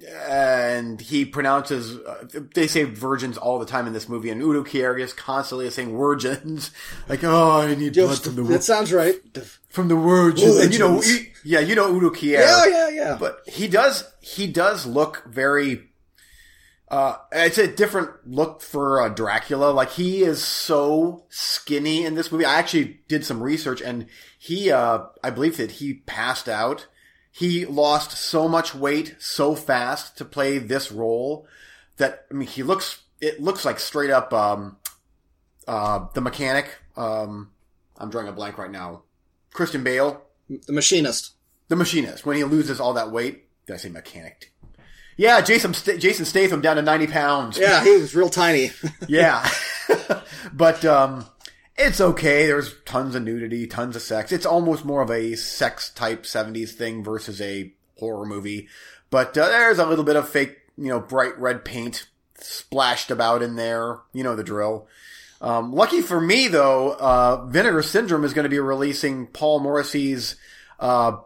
and he pronounces. Uh, they say virgins all the time in this movie, and Udo Kier is constantly saying virgins. (laughs) Like, oh, I need blood from the that sounds right. (laughs) from the virgins. And you know, yeah, you know Udo Kier. Yeah, yeah, yeah. But he does he does look very Uh, it's a different look for uh, Dracula. Like he is so skinny in this movie. I actually did some research, and he, uh, I believe that he passed out. He lost so much weight so fast to play this role that I mean, he looks. It looks like straight up um, uh, the mechanic. Um, I'm drawing a blank right now. Christian Bale, The machinist. the machinist, when he loses all that weight. Did I say mechanic? Yeah, Jason St- Jason Statham down to 90 pounds. Yeah, he was real tiny. (laughs) yeah. (laughs) but um, it's okay. There's tons of nudity, tons of sex. It's almost more of a sex type 70s thing versus a horror movie. But uh, there's a little bit of fake, you know, bright red paint splashed about in there. You know the drill. Um, lucky for me, though, uh, Vinegar Syndrome is going to be releasing Paul Morrissey's uh,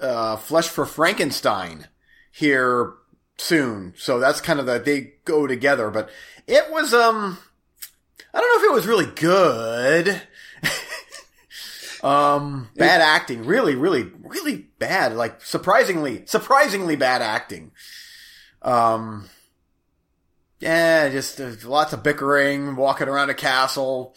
uh, Flesh for Frankenstein here soon. So that's kind of the they go together. But it was um, I don't know if it was really good. (laughs) um, bad acting, really, really, really bad. Like surprisingly, surprisingly bad acting. Um, yeah, just uh, lots of bickering, walking around a castle,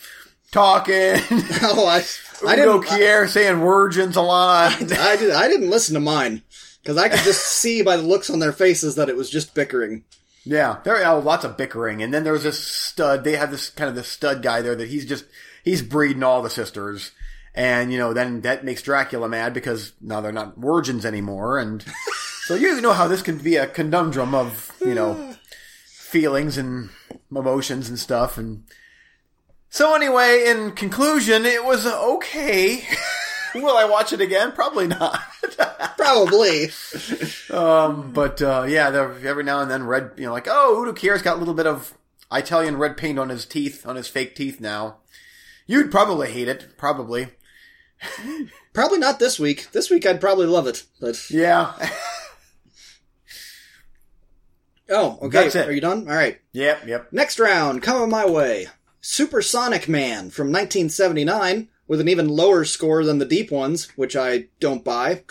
talking. (laughs) oh, I, I (laughs) Udo didn't. Kier saying virgins a lot. I, did, I didn't listen to mine because I could just see by the looks on their faces that it was just bickering. Yeah, there are lots of bickering, and then there was this stud. They had this kind of this stud guy there that he's just he's breeding all the sisters, and you know then that makes Dracula mad because now they're not virgins anymore, and (laughs) so you know how this can be a conundrum of you know feelings and emotions and stuff, and so anyway, in conclusion, it was okay. (laughs) (laughs) Will I watch it again? Probably not. (laughs) Probably. Um, but uh, yeah, every now and then, red, you know, like oh, Udo Kier's got a little bit of Italian red paint on his teeth, on his fake teeth now. You'd probably hate it, probably. (laughs) Probably not this week. This week I'd probably love it. But Yeah, oh, okay. Are you done? All right. yep, yep. Next round, coming my way. Supersonic Man from 1979 with an even lower score than the deep ones, which I don't buy.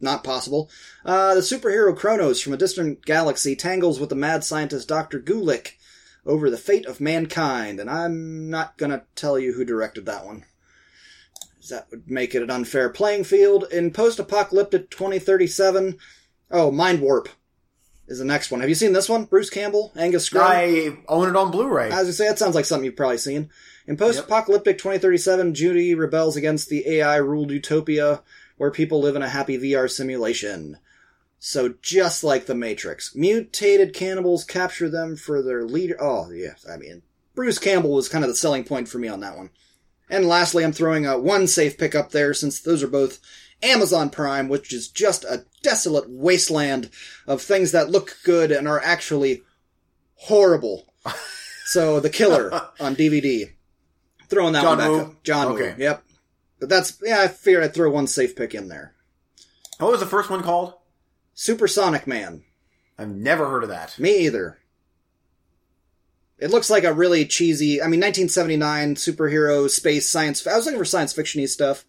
Not possible. Uh, the superhero Kronos from a distant galaxy tangles with the mad scientist Dr. Gulick over the fate of mankind, and I'm not gonna tell you who directed that one. That would make it an unfair playing field. In post-apocalyptic 2037, oh, Mind Warp is the next one. Have you seen this one? Bruce Campbell, Angus Scrimm? I own it on Blu-ray. As I say, that sounds like something you've probably seen. In post-apocalyptic 2037, Judy rebels against the AI-ruled utopia where people live in a happy VR simulation. So just like the Matrix, mutated cannibals capture them for their leader. Oh, yeah, I mean, Bruce Campbell was kind of the selling point for me on that one. And lastly, I'm throwing a one safe pick up there since those are both Amazon Prime, which is just a desolate wasteland of things that look good and are actually horrible. (laughs) so, The Killer on DVD. Throwing that John one back Woo? up. John Okay. Woo. Yep. But that's, yeah, I figured I'd throw one safe pick in there. what was the first one called? Supersonic Man. I've never heard of that. Me either. It looks like a really cheesy, I mean, 1979 superhero space science. I was looking for science fictiony stuff,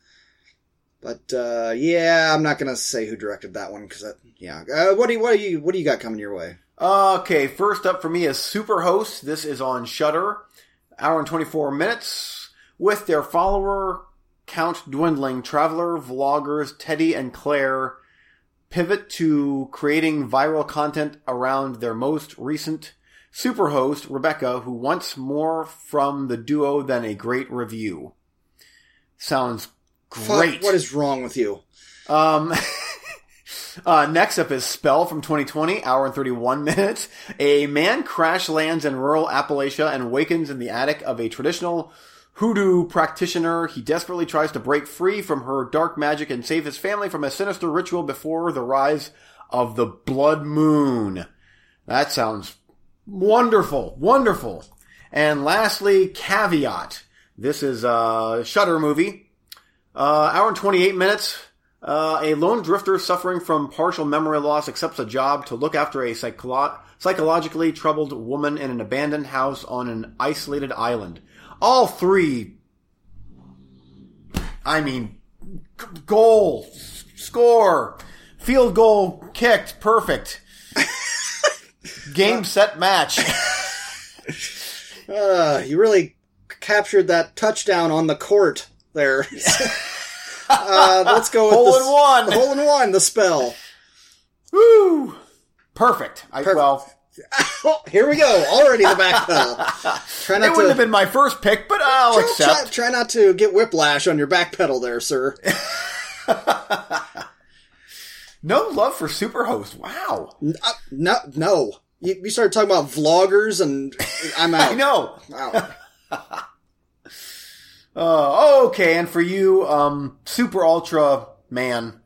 but uh, yeah, I'm not gonna say who directed that one because, yeah. Uh, what do you, what do you, what do you got coming your way? Okay, first up for me is Superhost. This is on Shudder, hour and 24 minutes, with their follower count dwindling. Traveler, vloggers, Teddy and Claire pivot to creating viral content around their most recent superhost, Rebecca, who wants more from the duo than a great review. Sounds great. Fuck, what is wrong with you? Um, (laughs) uh, next up is Spell from 2020, hour and 31 minutes. A man crash lands in rural Appalachia and awakens in the attic of a traditional hoodoo practitioner. He desperately tries to break free from her dark magic and save his family from a sinister ritual before the rise of the blood moon. That sounds wonderful, wonderful. And lastly, Caveat. This is a Shudder movie. Uh, hour and 28 minutes. Uh, a lone drifter suffering from partial memory loss accepts a job to look after a psycholo- psychologically troubled woman in an abandoned house on an isolated island. All three, I mean, g- goal, s- score, field goal kicked, perfect. (laughs) Game, set, match. (laughs) Uh, you really captured that touchdown on the court there. (laughs) uh, let's go with Hole the, in one. Hole in one, the spell. Woo! Perfect. I, Perfect. Well, Oh, (laughs) here we go. Already the back pedal. (laughs) Try it not wouldn't to have been my first pick, but I'll try, try, accept. try not to get whiplash on your back pedal there, sir. No love for Superhost. Wow. Uh, no, no. You, you started talking about vloggers, and I'm out. I know. Out. Uh, okay, and for you, um, Super Ultra Man.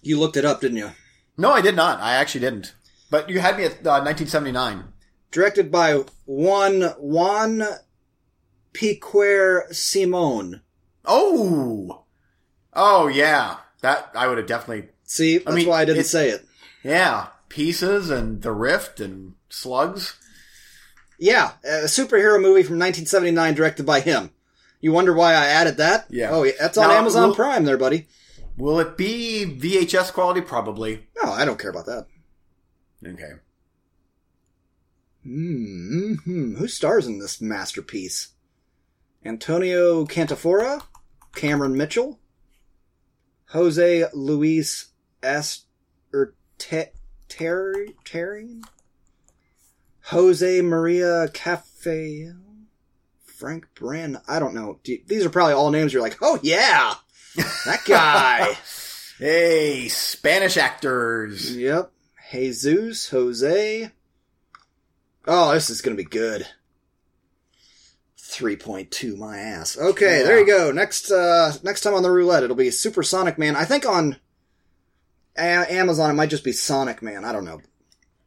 You looked it up, didn't you? No, I did not. I actually didn't. But you had me at uh, 1979. Directed by one Juan Piquer Simon. Oh, oh yeah. That I would have definitely. See, that's mean, why I didn't say it. Yeah, pieces and the rift and slugs. Yeah, a superhero movie from 1979 directed by him. You wonder why I added that? Yeah. Oh, yeah, that's on Now, Amazon will- Prime there, buddy. Will it be VHS quality? Probably. No, I don't care about that. Okay. hmm Who stars in this masterpiece? Antonio Cantafora, Cameron Mitchell, Jose Luis S. Er, Te- Ter- Jose Maria Cafe, Frank Bran. I don't know. These are probably all names you're like, oh yeah, that (laughs) guy. Hey, Spanish actors. Yep. Jesus, Jose. Oh, this is gonna be good. 3.2 my ass. Okay, Yeah. there you go. Next uh next time on the roulette it'll be Supersonic Man. I think on a- Amazon it might just be Sonic Man. I don't know.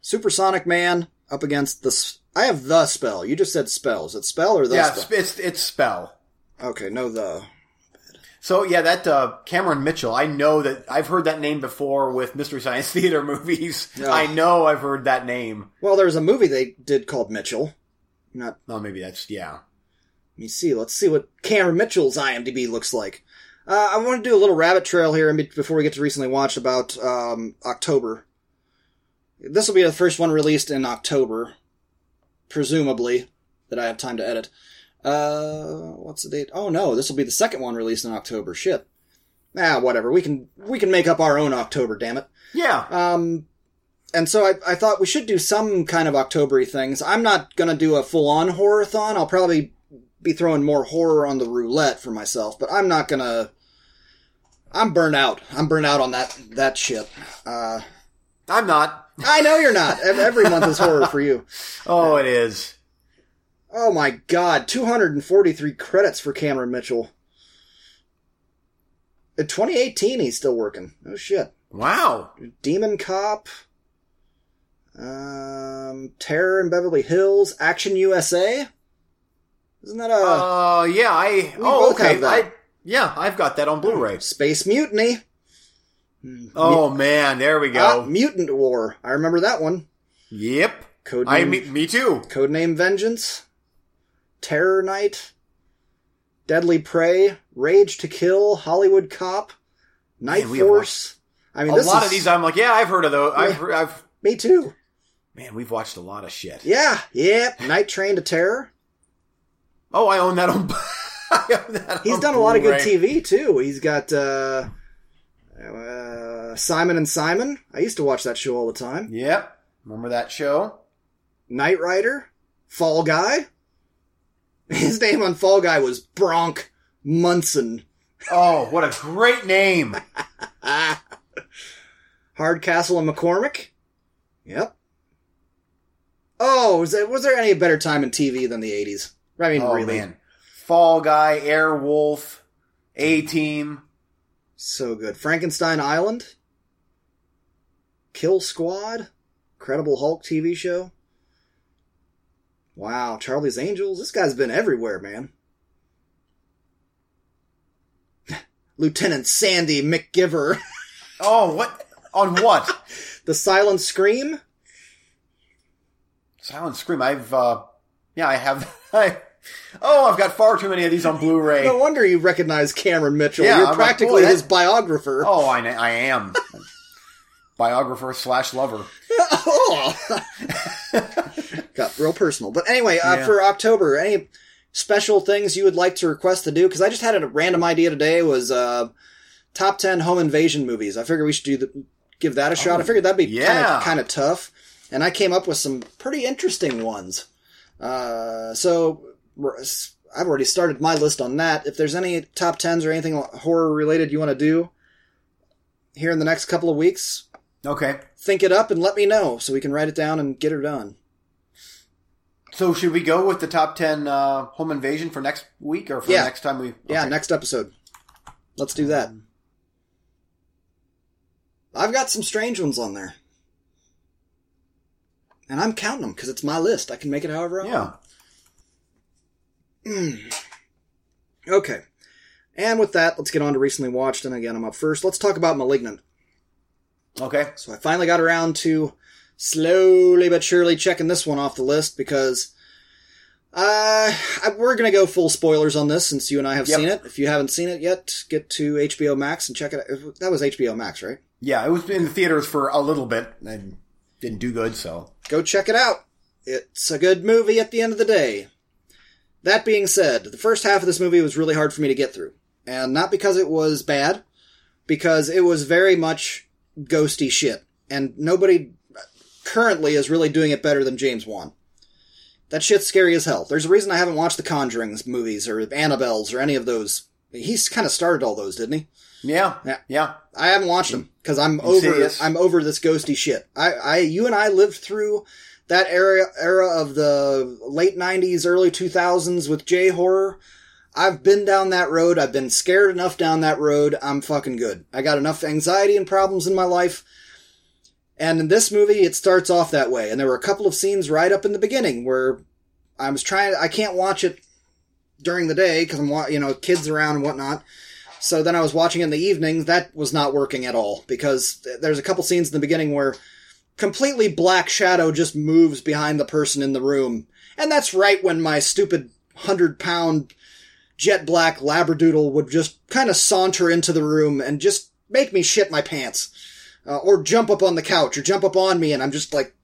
Supersonic Man up against the I have the spell. You just said spells. It's spell or the Yeah, spell? it's it's spell. Okay, no the. So yeah, that uh, Cameron Mitchell. I know that I've heard that name before with Mystery Science (laughs) Theater movies. I know I've heard that name. Well, there's a movie they did called Mitchell. Not Oh, maybe that's yeah. Let me see. Let's see what Cameron Mitchell's IMDb looks like. Uh, I want to do a little rabbit trail here before we get to recently watched about um, October. This will be the first one released in October, presumably that I have time to edit. Uh, what's the date? Oh no, this will be the second one released in October. Shit. Ah, whatever. We can we can make up our own October. Damn it. Yeah. Um, and so I, I thought we should do some kind of Octobery things. I'm not gonna do a full on horror-thon. I'll probably be throwing more horror on the roulette for myself, but I'm not gonna. I'm burned out. I'm burned out on that that shit. Uh, I'm not. I know you're not. Every month is horror for you. (laughs) Oh, it is. Oh my god, 243 credits for Cameron Mitchell. In 2018, he's still working. Oh shit. Wow. Demon Cop, um, Terror in Beverly Hills, Action USA. Isn't that a Uh, yeah. I. Oh, okay. I. Yeah, I've got that on Blu-ray. Space Mutiny? Oh man, there we Ah, go. Mutant War. I remember that one. Yep. Codename, I me, me too. Codename Vengeance, Terror Night, Deadly Prey, Rage to Kill, Hollywood Cop, Night Man, Force. I mean, a lot is, of these, I'm like, yeah, I've heard of those. I've, heard- I've. Me too. Man, we've watched a lot of shit. Yeah, yeah. Night Train to Terror. Oh, I own that on. (laughs) I own that He's on done a lot of good TV too. He's got uh, uh, Simon and Simon. I used to watch that show all the time. Yep. Remember that show? Knight Rider, Fall Guy. (laughs) His name on Fall Guy was Bronk Munson. Oh, what a great name! (laughs) Hardcastle and McCormick. Yep. Oh, was there, was there any better time in TV than the '80s? I mean, oh really, man, Fall Guy, Airwolf, A Team. so good. Frankenstein Island, Kill Squad, Credible Hulk TV show. Wow, Charlie's Angels. This guy's been everywhere, man. (laughs) Lieutenant Sandy McGiver. (laughs) Oh, what? On what? the Silent Scream. Silent Scream. I've. uh Yeah, I have. (laughs) I. Oh, I've got far too many of these on Blu-ray. No wonder you recognize Cameron Mitchell. Yeah, You're I'm like, practically boy, his biographer. Oh, I, I am. Biographer slash lover. (laughs) oh, got real personal. But anyway, uh, Yeah. for October, any special things you would like to request to do? Because I just had a random idea today. Was uh, top ten home invasion movies. I figured we should do the, give that a shot. I figured that'd be Oh, yeah. kind of tough, and I came up with some pretty interesting ones. Uh, so I've already started my list on that. If there's any top tens or anything horror related you want to do here in the next couple of weeks, Okay. think it up and let me know so we can write it down and get her done. So should we go with the top ten uh, home invasion for next week or for Yeah. next time we? Yeah, next episode. Let's do that. I've got some strange ones on there. And I'm counting them because it's my list. I can make it however I want. Yeah. Okay. And with that, let's get on to recently watched. And again, I'm up first. Let's talk about Malignant. Okay. So I finally got around to slowly but surely checking this one off the list because uh, I- we're going to go full spoilers on this since you and I have Yep. seen it. If you haven't seen it yet, get to HBO Max and check it out. That was HBO Max, right? Yeah, it was in the theaters for a little bit and didn't do good. So Go check it out. It's a good movie at the end of the day. That being said, the first half of this movie was really hard for me to get through. And not because it was bad, because it was very much ghosty shit. And nobody currently is really doing it better than James Wan. That shit's scary as hell. There's a reason I haven't watched the Conjurings movies or Annabelle's or any of those. He's kind of started all those, didn't he? yeah, Yeah. yeah. I haven't watched them because I'm over. I'm over this ghosty shit. I, I, you and I lived through that era era of the late '90s, early 2000s with J horror. I've been down that road. I've been scared enough down that road. I'm fucking good. I got enough anxiety and problems in my life. And in this movie, it starts off that way. And there were a couple of scenes right up in the beginning where I was trying. I can't watch it during the day because I'm, you know, kids around and whatnot. So then I was watching in the evening. That was not working at all because there's a couple scenes in the beginning where completely black shadow just moves behind the person in the room. And that's right when my stupid hundred pound jet black labradoodle would just kind of saunter into the room and just make me shit my pants. Uh, or jump up on the couch or jump up on me and I'm just like,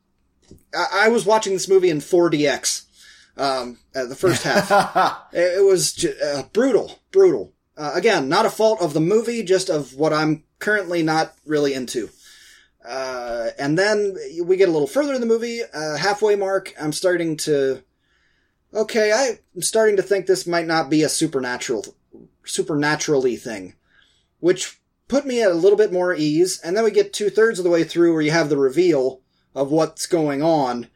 I, I was watching this movie in 4DX. Um, uh, the first half. (laughs) It, it was ju- uh, brutal, brutal. Uh, again, not a fault of the movie, just of what I'm currently not really into. Uh, and then we get a little further in the movie, uh, halfway mark. I'm starting to, okay, I'm starting to think this might not be a supernatural, supernaturally thing, which put me at a little bit more ease. And then we get two thirds of the way through where you have the reveal of what's going on,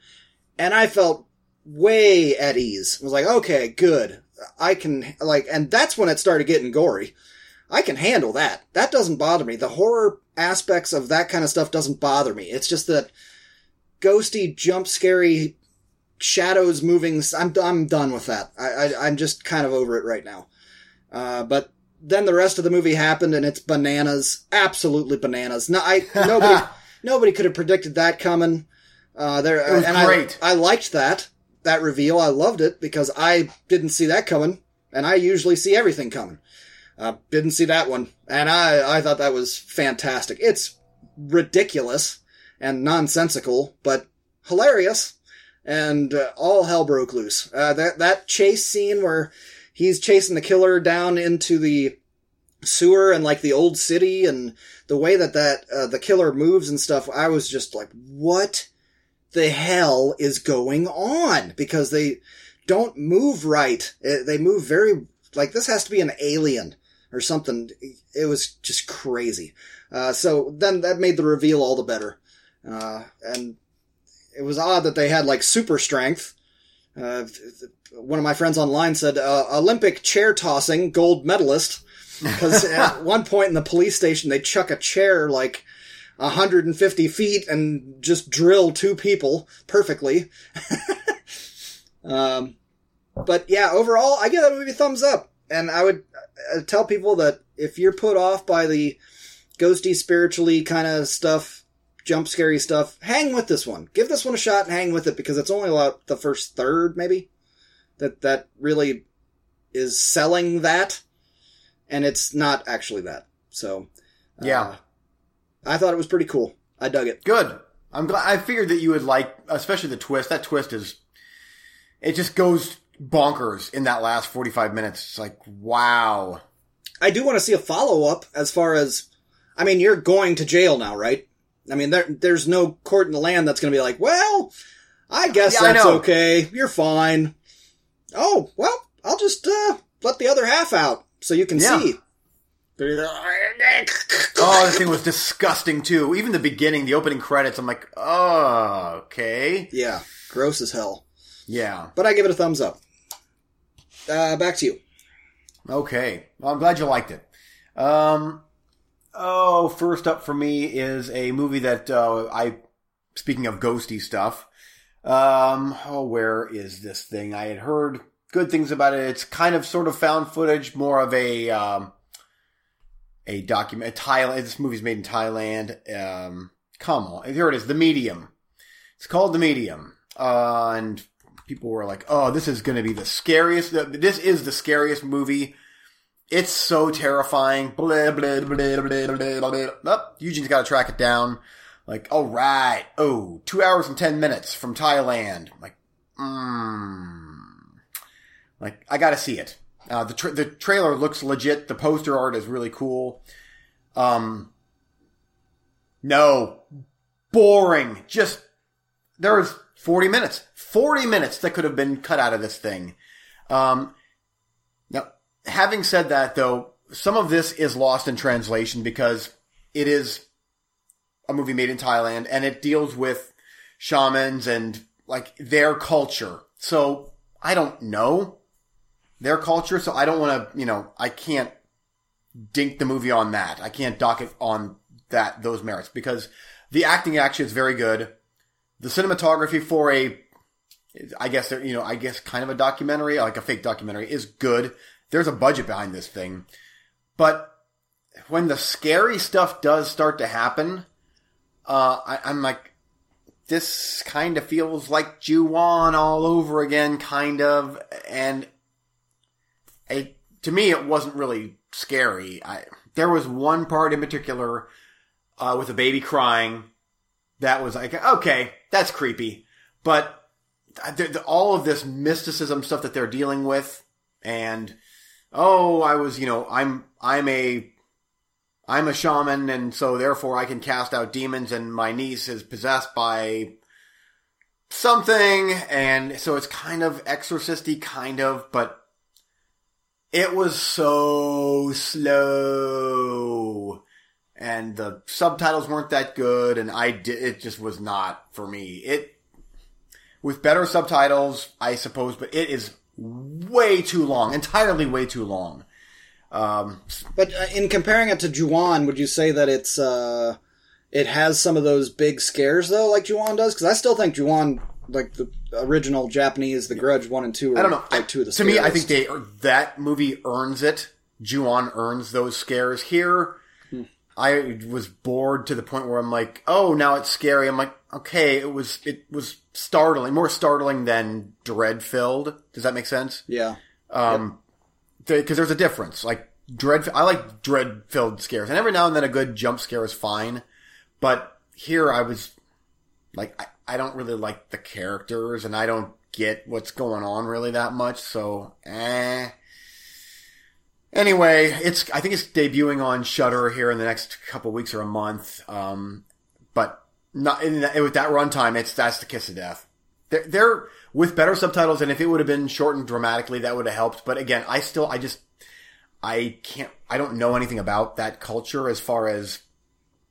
and I felt way at ease. I was like, okay, good. I can, like, and that's when it started getting gory. I can handle that. That doesn't bother me. The horror aspects of that kind of stuff doesn't bother me. It's just that ghosty, jump scary shadows moving. I'm, I'm done with that. I, I, I'm just kind of over it right now. Uh, but then the rest of the movie happened and it's bananas. Absolutely bananas. No, I, (laughs) nobody, nobody could have predicted that coming. Uh, there, It was and I- great. I liked that that reveal. I loved it because I didn't see that coming, and I usually see everything coming. Uh, didn't see that one, and I I thought that was fantastic. It's ridiculous and nonsensical, but hilarious, and uh, all hell broke loose. Uh, that that chase scene where he's chasing the killer down into the sewer and like the old city and the way that that uh, the killer moves and stuff i was just like what the hell is going on? Because they don't move right. Eh, they move very like this has to be an alien or something. It was just crazy. Uh, so then that made the reveal all the better. Uh, and it was odd that they had like super strength. Uh, one of my friends online said uh, olympic chair tossing gold medalist. Because (laughs) at one point in the police station they chuck a chair like 150 feet and just drill two people perfectly. (laughs) Um, but yeah overall i give that movie a thumbs up. And i would uh, tell people that if you're put off by the ghosty spiritually kind of stuff jump scary stuff hang with this one give this one a shot and hang with it because it's only about the first third maybe that that really is selling that and it's not actually that so uh, Yeah. i thought it was pretty cool I dug it. Good. I'm glad. I figured that you would like, especially the twist. That twist is, it just goes bonkers in that last 45 minutes. It's like, wow. I do want to see a follow up as far as, I mean, you're going to jail now, right? I mean, there, there's no court in the land that's going to be like, well, I guess Yeah, that's know. okay. You're fine. Oh, well, I'll just, uh, let the other half out so you can Yeah. see. Oh, this thing was disgusting too. Even the beginning, the opening credits, I'm like, oh, okay. Yeah, gross as hell. Yeah. But I give it a thumbs up. Uh, back to you. Okay. Well, I'm glad you liked it. Um, oh, first up for me is a movie that uh, I, speaking of ghosty stuff, um, oh, where is this thing? I had heard good things about it. It's kind of sort of found footage, more of a, um, a document, Thailand, this movie's made in Thailand. Um, come on. Here it is, The Medium. It's called The Medium. Uh, and people were like, "Oh, this is going to be the scariest. This is the scariest movie. It's so terrifying." Blah blah blah blah blah blah. blah. Oh, Eugene's got to track it down. Like, all right, oh, two hours and ten minutes from Thailand. Like, mm. like I got to see it. Uh, the tra- the trailer looks legit. The poster art is really cool. Um, no, boring. Just there was 40 minutes. 40 minutes that could have been cut out of this thing. Um, having said that, though, some of this is lost in translation because it is a movie made in Thailand and it deals with shamans and like their culture. So I don't know their culture. So I don't want to, you know, I can't dink the movie on that. I can't dock it on that, those merits because the acting actually is very good the cinematography for a I guess you know, I guess kind of a documentary, like a fake documentary, is good. There's a budget behind this thing. But when the scary stuff does start to happen, uh, I, I'm like, this kind of feels like Ju-on all over again, kind of. And it, to me, it wasn't really scary. I, there was one part in particular, uh, with a baby crying that was like, okay, that's creepy. But all of this mysticism stuff that they're dealing with, and oh, I was, you know, I'm, I'm a, I'm a shaman, and so therefore I can cast out demons, and my niece is possessed by something, and so it's kind of exorcisty, kind of, but it was so slow and the subtitles weren't that good and I did it just was not for me. It with better subtitles, I suppose, but it is way too long, entirely way too long. Um, But uh, in comparing it to Ju-on, would you say that it's uh, it has some of those big scares though, like Ju-on does? Because I still think Ju-on, like the original Japanese, The Grudge one and two, are I don't know. like two of the to me, I think they that movie earns it. Ju-on earns those scares here. I was bored to the point where I'm like, oh, now it's scary. I'm like, okay, it was it was startling, more startling than dread filled. Does that make sense? yeah. Um, because there's a difference. Like dread, I like dread filled scares, and every now and then a good jump scare is fine. But here, I was like, I, I don't really like the characters, and I don't get what's going on really that much. So, eh. Anyway, it's I think it's debuting on Shudder here in the next couple weeks or a month. Um, but not in that, with that runtime, it's that's the kiss of death. They're, they're with better subtitles, and if it would have been shortened dramatically, that would have helped. But again, I still I just I can't I don't know anything about that culture as far as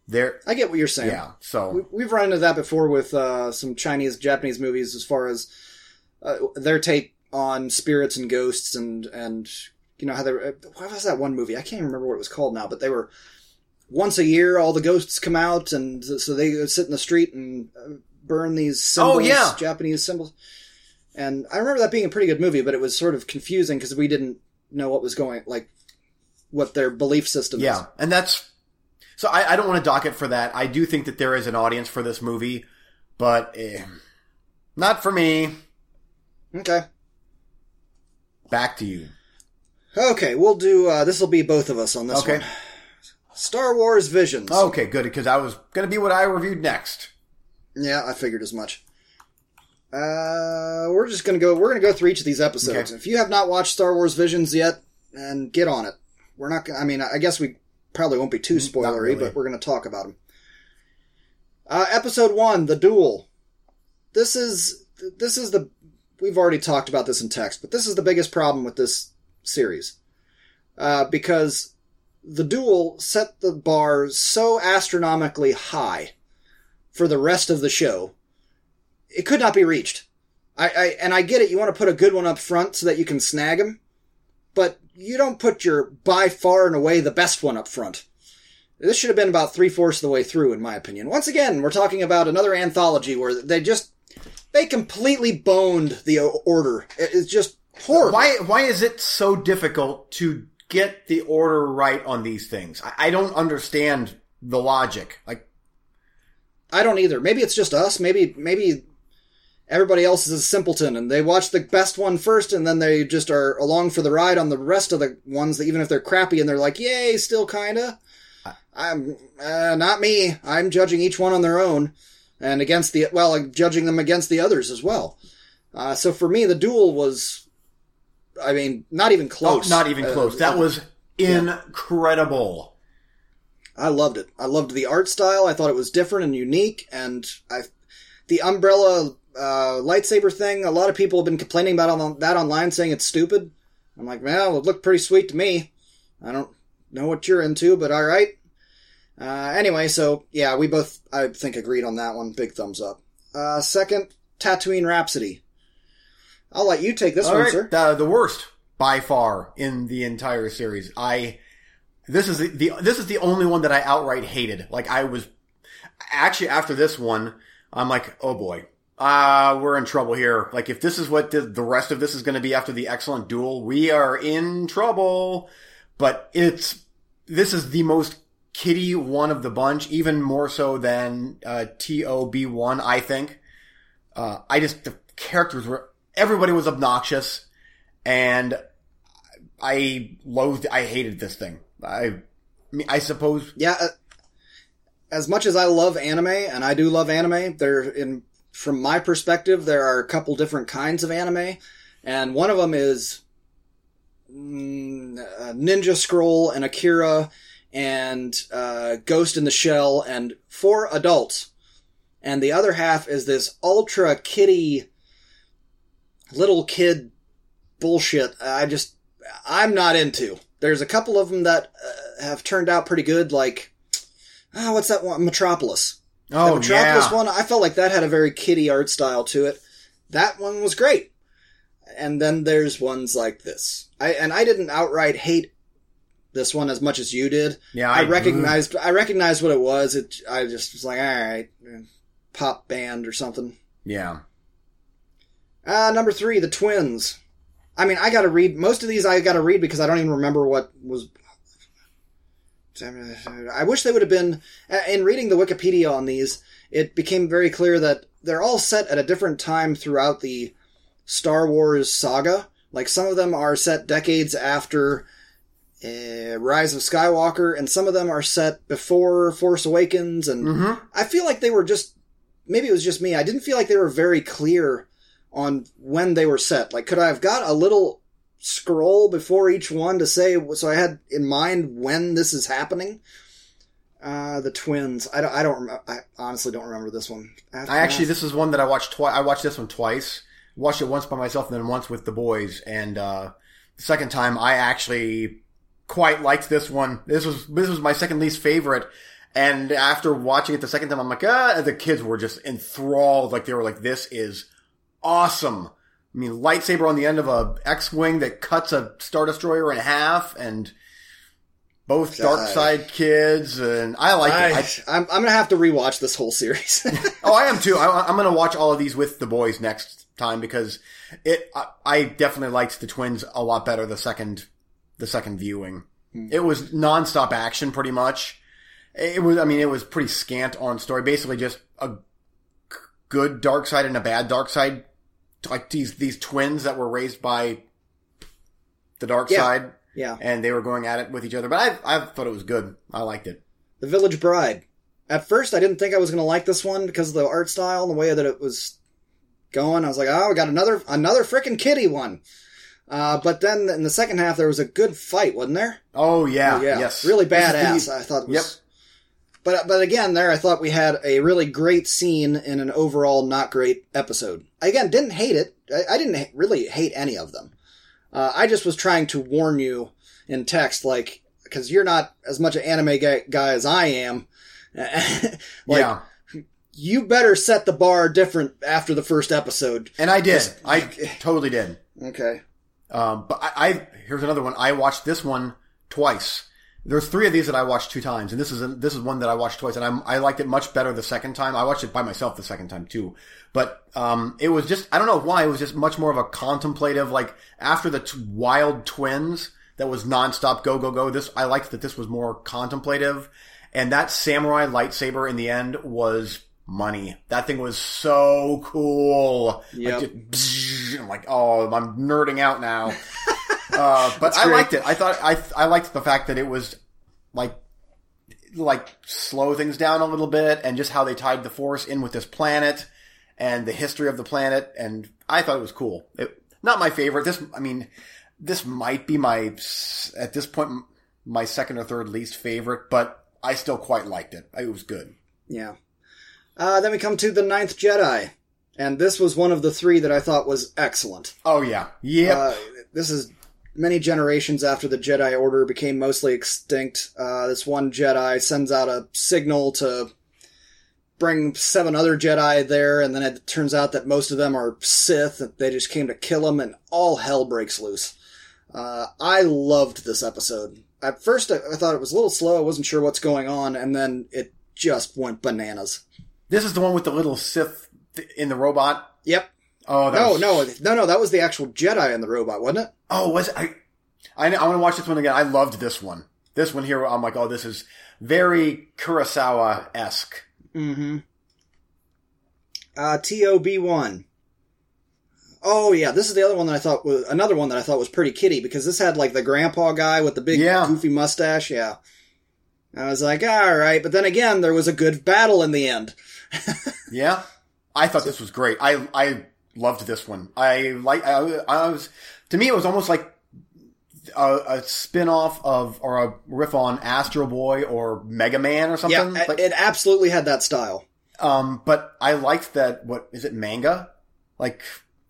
their I get what you're saying. yeah. So We, we've run into that before with uh, some Chinese, Japanese movies, as far as uh, their take on spirits and ghosts, and and you know how they. uh, What was that one movie? I can't even remember what it was called now, but they were once a year. All the ghosts come out, and so they sit in the street and uh, burn these symbols, Oh, yeah. Japanese symbols. And I remember that being a pretty good movie, but it was sort of confusing because we didn't know what was going, like what their belief system is. Yeah, and that's so. I, I don't want to dock it for that. I do think that there is an audience for this movie, but eh, not for me. Okay. Back to you. Okay, we'll do. Uh, this will be both of us on this Okay. one. Star Wars Visions. Okay, good, because that was going to be what I reviewed next. Yeah, I figured as much. Uh, we're just gonna go. We're gonna go through each of these episodes. Okay. If you have not watched Star Wars Visions yet, and get on it. We're not. I mean, I guess we probably won't be too spoilery, really. but we're gonna talk about them. Uh, episode one, the duel. This is this is the. We've already talked about this in text, but this is the biggest problem with this series, uh, because the duel set the bar so astronomically high for the rest of the show. It could not be reached. I, I and I get it. You want to put a good one up front so that you can snag him, but you don't put your by far and away the best one up front. This should have been about three fourths of the way through, in my opinion. Once again, we're talking about another anthology where they just they completely boned the order. It's just horrible. Why why is it so difficult to get the order right on these things? I, I don't understand the logic. Like I don't either. Maybe it's just us. Maybe maybe everybody else is a simpleton and they watch the best one first and then they just are along for the ride on the rest of the ones that even if they're crappy and they're like, "Yay, still kinda." I'm uh, not me. I'm judging each one on their own and against the well, judging them against the others as well. Uh, so for me, the duel was, I mean, not even oh, close. not even Uh, close. That was incredible. I loved it. I loved the art style. I thought it was different and unique. And I, the umbrella uh, lightsaber thing. A lot of people have been complaining about on, that online, saying it's stupid. I'm like, well, it looked pretty sweet to me. I don't know what you're into, but all right. Uh, anyway, so yeah, we both I think agreed on that one. Big thumbs up. Uh, second, Tatooine Rhapsody. I'll let you take this All one, right, sir. the, the worst by far in the entire series. I this is the, the this is the only one that I outright hated. Like I was actually after this one, I'm like, oh boy, uh, we're in trouble here. Like if this is what the, the rest of this is going to be after the excellent duel, we are in trouble. But it's this is the most kitty one of the bunch, even more so than uh, TOB one. I think. Uh, I just the characters were everybody was obnoxious, and I loathed. I hated this thing. I, I suppose yeah, uh, as much as I love anime, and I do love anime, there in from my perspective, there are a couple different kinds of anime, and one of them is mm, uh, Ninja Scroll and Akira and uh, Ghost in the Shell, and for adults, and the other half is this ultra kitty little kid bullshit. I just I'm not into. There's a couple of them that uh, have turned out pretty good, like ah, what's that one? Metropolis. oh the Metropolis yeah, one, I felt like that had a very kiddie art style to it. That one was great. And then there's ones like this. I and I didn't outright hate this one as much as you did. yeah. I, recognized I recognized what it was. It I just was like, all right, pop band or something. Yeah, Uh, number three, the twins. I mean, I gotta read, most of these I gotta read because I don't even remember what was. I wish they would have been, in reading the Wikipedia on these, it became very clear that they're all set at a different time throughout the Star Wars saga. Like, some of them are set decades after uh, Rise of Skywalker, and some of them are set before Force Awakens, and mm-hmm. I feel like they were just maybe it was just me. I didn't feel like they were very clear on when they were set. Like, could I have got a little scroll before each one to say so I had in mind when this is happening? Uh, the twins. I don't. I don't. Rem- I honestly don't remember this one. I actually this is one that I watched twice. I watched this one twice. Watched it once by myself and then once with the boys. And uh, the second time, I actually quite liked this one. This was this was my second least favorite. And after watching it the second time, I'm like, ah, the kids were just enthralled. Like they were like, this is awesome. I mean, lightsaber on the end of a X-wing that cuts a Star Destroyer in half, and both dark side kids, and I like I, it. I, I'm, I'm gonna have to rewatch this whole series. (laughs) oh, I am too. I, I'm going to watch all of these with the boys next time because it. I, I definitely liked the twins a lot better the second, the second viewing. Hmm. It was nonstop action, pretty much. It was. I mean, it was pretty scant on story. Basically, just a good dark side and a bad dark side, like these these twins that were raised by the dark Yeah. side. Yeah. and they were going at it with each other. But I, I thought it was good. I liked it. The Village Bride. At first, I didn't think I was going to like this one because of the art style and the way that it was going. I was like, oh, we got another another frickin' kitty one. Uh, but then in the second half, there was a good fight, wasn't there? Oh yeah, yeah, yes, really badass. the- I thought. It was, Yep. But but again, there I thought we had a really great scene in an overall not great episode. I, again, didn't hate it. I, I didn't ha- really hate any of them. Uh, I just was trying to warn you in text, like because you're not as much an anime guy, guy as I am. (laughs) like yeah, you better set the bar different after the first episode. and I did. I (laughs) totally did. Okay. Um, but I, I here's another one. I watched this one twice. There's three of these that I watched two times, and this is a, this is one that I watched twice, and I'm, I liked it much better the second time. I watched it by myself the second time too, but um, it was just I don't know why it was just much more of a contemplative. Like after the t- Wild Twins, that was nonstop go go go. This I liked that this was more contemplative, and that samurai lightsaber in the end was money. That thing was so cool. Yep. Like, just I'm like, oh, I'm nerding out now. (laughs) uh, but I liked it. I thought I I liked the fact that it was like like slow things down a little bit and just how they tied the force in with this planet and the history of the planet and I thought it was cool. It, not my favorite. This I mean this might be my at this point my second or third least favorite, but I still quite liked it. It was good. Yeah. Uh, then we come to the Ninth Jedi, and this was one of the three that I thought was excellent. Oh yeah. yeah. Uh, this is many generations after the Jedi Order became mostly extinct. Uh, this one Jedi sends out a signal to bring seven other Jedi there, and then it turns out that most of them are Sith. and They just came to kill him, and all hell breaks loose. Uh, I loved this episode. At first, I, I thought it was a little slow. I wasn't sure what's going on, and then it just went bananas. this is the one with the little Sith in the robot. Yep. Oh No, was- no, no, no. That was the actual Jedi in the robot, wasn't it? Oh, was it? I? I, I want to watch this one again. I loved this one. This one here, I'm like, oh, this is very Kurosawa esque. Mm-hmm. Uh, TOB1. Oh yeah, this is the other one that I thought was another one that I thought was pretty kitty because this had like the grandpa guy with the big Yeah. goofy mustache. Yeah. I was like, all right, but then again, there was a good battle in the end. (laughs) Yeah, I thought this was great. I I loved this one. I like. I, I was to me, it was almost like a, a spin off of or a riff on Astro Boy or Mega Man or something. it- Like, it absolutely had that style. Um, but I liked that. What is it? Manga? Like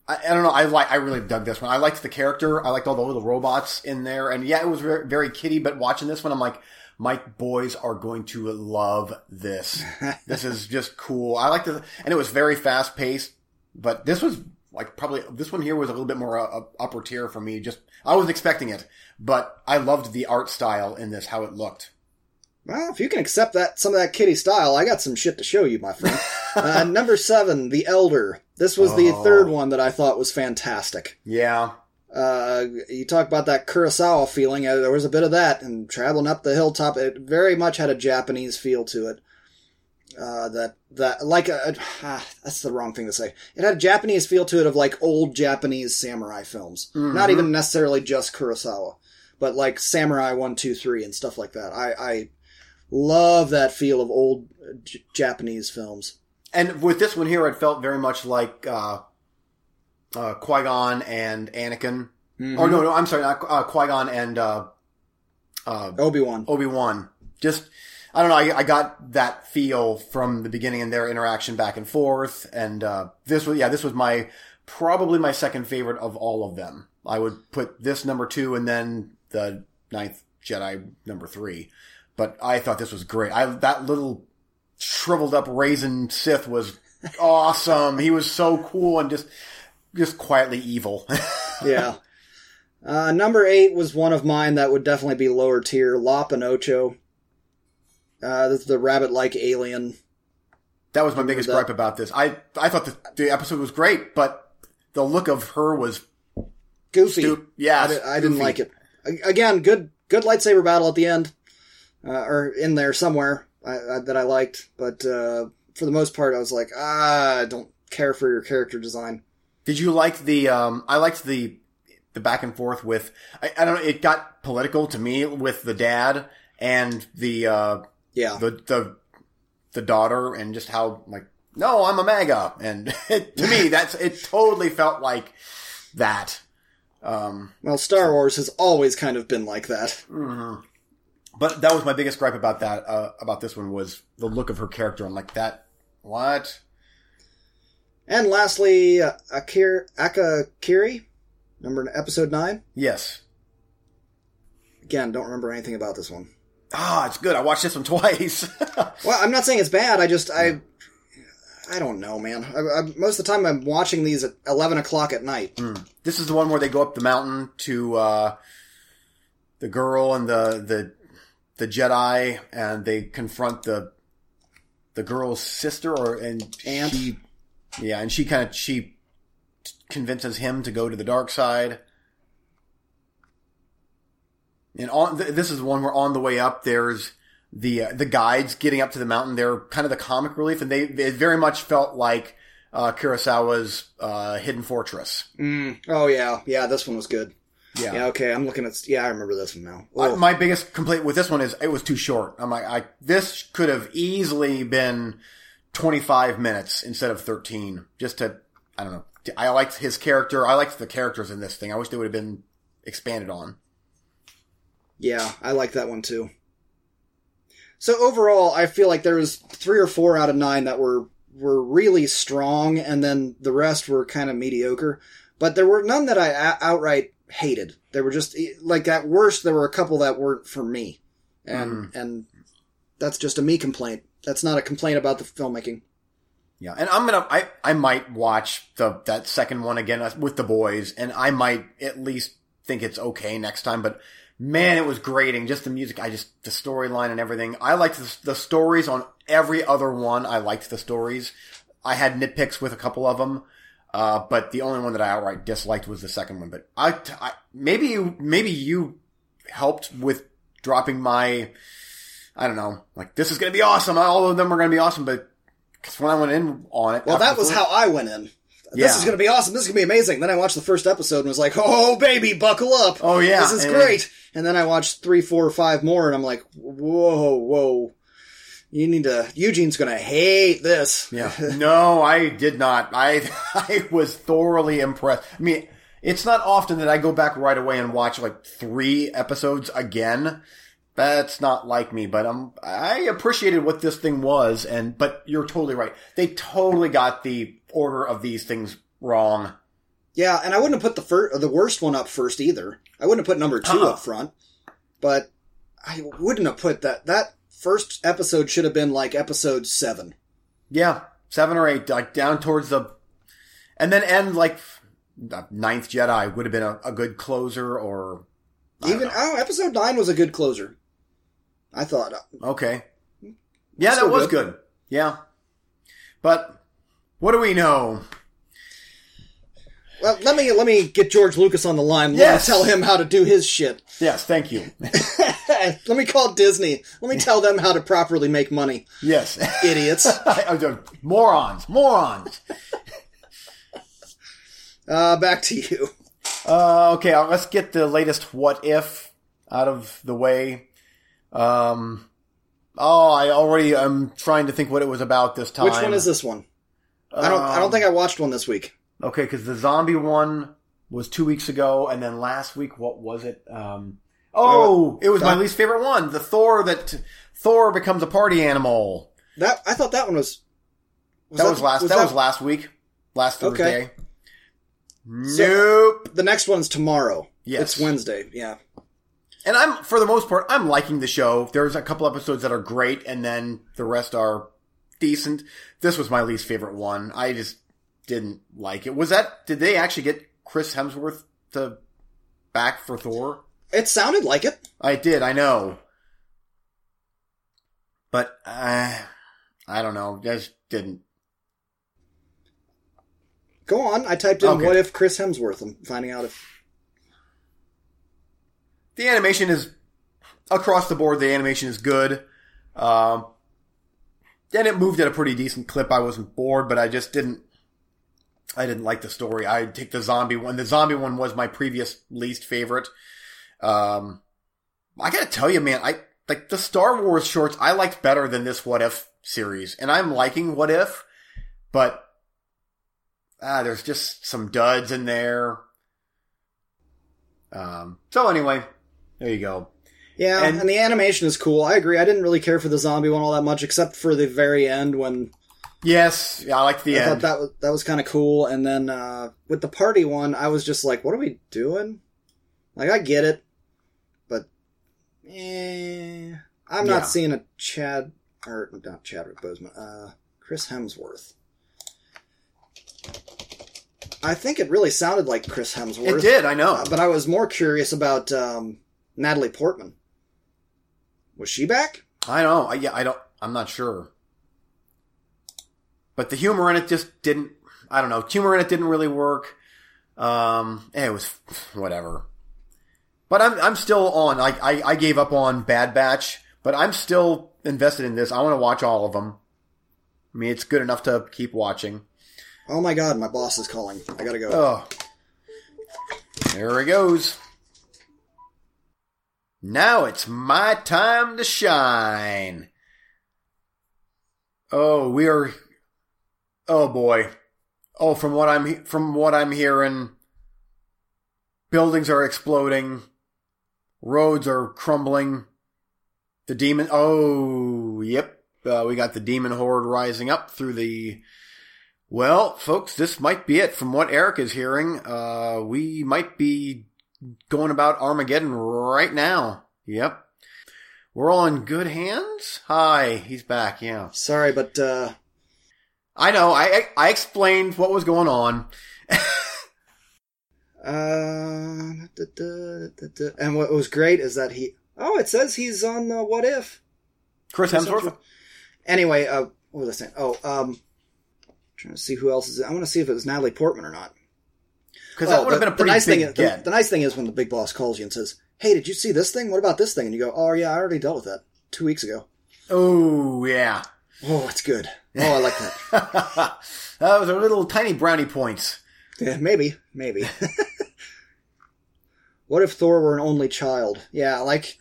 I, I don't know. I like. I really dug this one. I liked the character. I liked all the little robots in there. And yeah, it was very, very kitty. But watching this one, I'm like, my boys are going to love this. (laughs) this is just cool. I like it, and it was very fast paced. But this was like probably this one here was a little bit more uh, upper tier for me. Just I wasn't expecting it, but I loved the art style in this, how it looked. Well, if you can accept that some of that kitty style, I got some shit to show you, my friend. (laughs) uh, number seven, The Elder. This was the Oh. third one that I thought was fantastic. Yeah, Uh, you talk about that Kurosawa feeling. Uh, there was a bit of that, and traveling up the hilltop, it very much had a Japanese feel to it. Uh, that that like a, (sighs) ah, that's the wrong thing to say. It had a Japanese feel to it of like old Japanese samurai films, not even necessarily just Kurosawa, but like Samurai One, Two, Three, and stuff like that. I I love that feel of old uh, J- Japanese films. And with this one here, it felt very much like uh, uh, Qui Gon and Anakin. Or no, no, I'm sorry, not uh, Qui Gon and uh, uh, Obi Wan. Obi Wan. Just I don't know. I, I got that feel from the beginning and their interaction back and forth. And uh, this was yeah, this was my probably my second favorite of all of them. I would put this number two and then the ninth Jedi number three. But I thought this was great. I that little shriveled up raisin Sith was awesome. he was so cool and just just quietly evil. (laughs) yeah. Uh, number eight was one of mine that would definitely be lower tier. Lop and Ocho. Uh, this is the rabbit-like alien. That was my biggest gripe about this. I I thought the, the episode was great, but the look of her was Goofy. Stu- yeah, I, di- I didn't like it. Again, good good lightsaber battle at the end, uh, or in there somewhere I, I, that I liked. But uh, for the most part, I was like, ah, I don't care for your character design. Did you like the? Um, I liked the the back and forth with I, I don't know. It got political to me with the dad and the uh, Yeah. the the the daughter and just how like no, I'm a MAGA, and (laughs) to me that's it. Totally felt like that. Um, Well, Star Wars has always kind of been like that. but that was my biggest gripe about that uh, about this one was the look of her character. I'm like that. What? And lastly, uh, Akir Aka Kiri, number episode nine. Yes. Again, don't remember anything about this one. Ah, it's good. I watched this one (laughs) twice. Well, I'm not saying it's bad. I just I I don't know, man. I, I, most of the time, I'm watching these at 11 o'clock at night. this is the one where they go up the mountain to uh, the girl and the the the Jedi, and they confront the the girl's sister or and Aunt. she yeah, and she kind of she convinces him to go to the dark side. And on th- this is one where on the way up there's the uh, the guides getting up to the mountain. They're kind of the comic relief, and they it very much felt like uh, Kurosawa's uh, Hidden Fortress. Mm. Oh yeah, yeah. This one was good. Yeah. Yeah. Okay, I'm looking at. Yeah, I remember this one now. I- my biggest complaint with this one is it was too short. I'm like, I this could have easily been 25 minutes instead of 13. Just to, I don't know. I liked his character. I liked the characters in this thing. I wish they would have been expanded on. Yeah, I like that one too. So overall, I feel like there was three or four out of nine that were were really strong, and then the rest were kind of mediocre. But there were none that I a- outright hated. They were just eh, like at worst, there were a couple that weren't for me, and mm-hmm. and that's just a me complaint. That's not a complaint about the filmmaking. Yeah, and I'm gonna. I I might watch the that second one again uh, with the boys, and I might at least think it's okay next time. But man, it was grating. Just the music. I just the storyline and everything. I liked the, the stories on every other one. I liked the stories. I had nitpicks with a couple of them, uh, but the only one that I outright disliked was the second one. But I, I maybe you maybe you helped with dropping my. I don't know. Like this is gonna be awesome. All of them are gonna be awesome, but. Because when I went in on it, Well, that was how I went in. This is going to be awesome. This is going to be amazing. Then I watched the first episode and was like, "Oh, baby, buckle up! Oh, yeah, this is and- great." And then I watched three, four, five more, and I'm like, "Whoa, whoa! You need to. Eugene's going to hate this." Yeah. (laughs) No, I did not. I (laughs) I was thoroughly impressed. I mean, it's not often that I go back right away and watch like three episodes again. That's not like me, but um, I appreciated what this thing was, and but you're totally right. They totally got the order of these things wrong. Yeah, and I wouldn't have put the fir- the worst one up first either. I wouldn't have put number 2 Uh-uh. up front, but I wouldn't have put that. That first episode should have been like episode seven. Yeah, seven or eight, like down towards the, and then end like the Ninth Jedi would have been a, a good closer, or Even oh, episode nine was a good closer. I thought. Okay. Yeah, that was good. good. Yeah. But what do we know? Well, let me let me get George Lucas on the line. Let Yes. me tell him how to do his shit. Yes, thank you. (laughs) let me call Disney. Let me tell them how to properly make money. yes. Idiots. (laughs) Morons, morons. Uh, back to you. Uh, okay, uh, let's get the latest what if out of the way. Um, oh, I already am trying to think what it was about this time. Which one is this one? I don't. I don't think I watched one this week. Okay, because the zombie one was two weeks ago, and then last week, what was it? Um, oh, it was my least favorite one. The Thor that Thor becomes a party animal. That I thought that one was. that, was last. that, was last week. Last Thursday. Okay. Nope. The next one's tomorrow. Yes. It's Wednesday. Yeah. And I'm, for the most part, I'm liking the show. There's a couple episodes that are great, and then the rest are decent. This was my least favorite one. I just didn't like it. Was that? Did they actually get Chris Hemsworth to back for Thor? It sounded like it. I did, I know. But, uh, I don't know. Just didn't. Go on. I typed in Okay. "What if Chris Hemsworth?" I'm finding out if. The animation is, across the board, the animation is good. Um, and it moved at a pretty decent clip. I wasn't bored, but I just didn't, I didn't like the story. I take the zombie one. The zombie one was my previous least favorite. Um, I gotta tell you, man, I like the Star Wars shorts. I liked better than this What If series, and I'm liking What If, but ah, there's just some duds in there. Um, so anyway, there you go. Yeah, And- and, the animation is cool. I agree. I didn't really care for the zombie one all that much, except for the very end when Yes, yeah, I liked the I thought end. that was that was kind of cool. And then uh, with the party one, I was just like, "What are we doing?" Like, I get it, but eh, I'm Yeah. not seeing a Chad or not Chadwick Boseman, uh, Chris Hemsworth. I think it really sounded like Chris Hemsworth. it did, I know. Uh, but I was more curious about um, Natalie Portman. Was she back? I know. I, yeah, I don't. I'm not sure. But the humor in it just didn't. I don't know. Humor in it didn't really work. Um, eh, it was (laughs) whatever. But I'm I'm still on. Like I I gave up on Bad Batch, but I'm still invested in this. I want to watch all of them. I mean, it's good enough to keep watching. Oh my god, my boss is calling. I gotta go. Oh, there he goes. Now it's my time to shine. Oh, we are. Oh boy. Oh, from what I'm from what I'm hearing, buildings are exploding, roads are crumbling. The demon. Oh, yep. Uh, we got the demon horde rising up through the well, folks, this might be it. From what Eric is hearing, uh, we might be going about Armageddon right now. Yep. We're all in good hands? Hi, he's back, yeah. Sorry, but uh, I know, I, I, I explained what was going on. (laughs) uh, da, da, da, and what was great is that he. Oh, it says he's on uh, What If. Chris Hemsworth? Anyway, uh, what was I saying? Oh, um, trying to see who else is. I want to see if it was Natalie Portman or not. Because that Oh, would have been a pretty nice big thing. Is, the, the nice thing is when the big boss calls you and says, "Hey, did you see this thing? What about this thing?" And you go, "Oh yeah, I already dealt with that two weeks ago." oh, yeah. Oh, it's good. Oh, I like that. (laughs) Those are little tiny brownie points. Yeah, maybe, maybe. (laughs) what if Thor were an only child? Yeah, like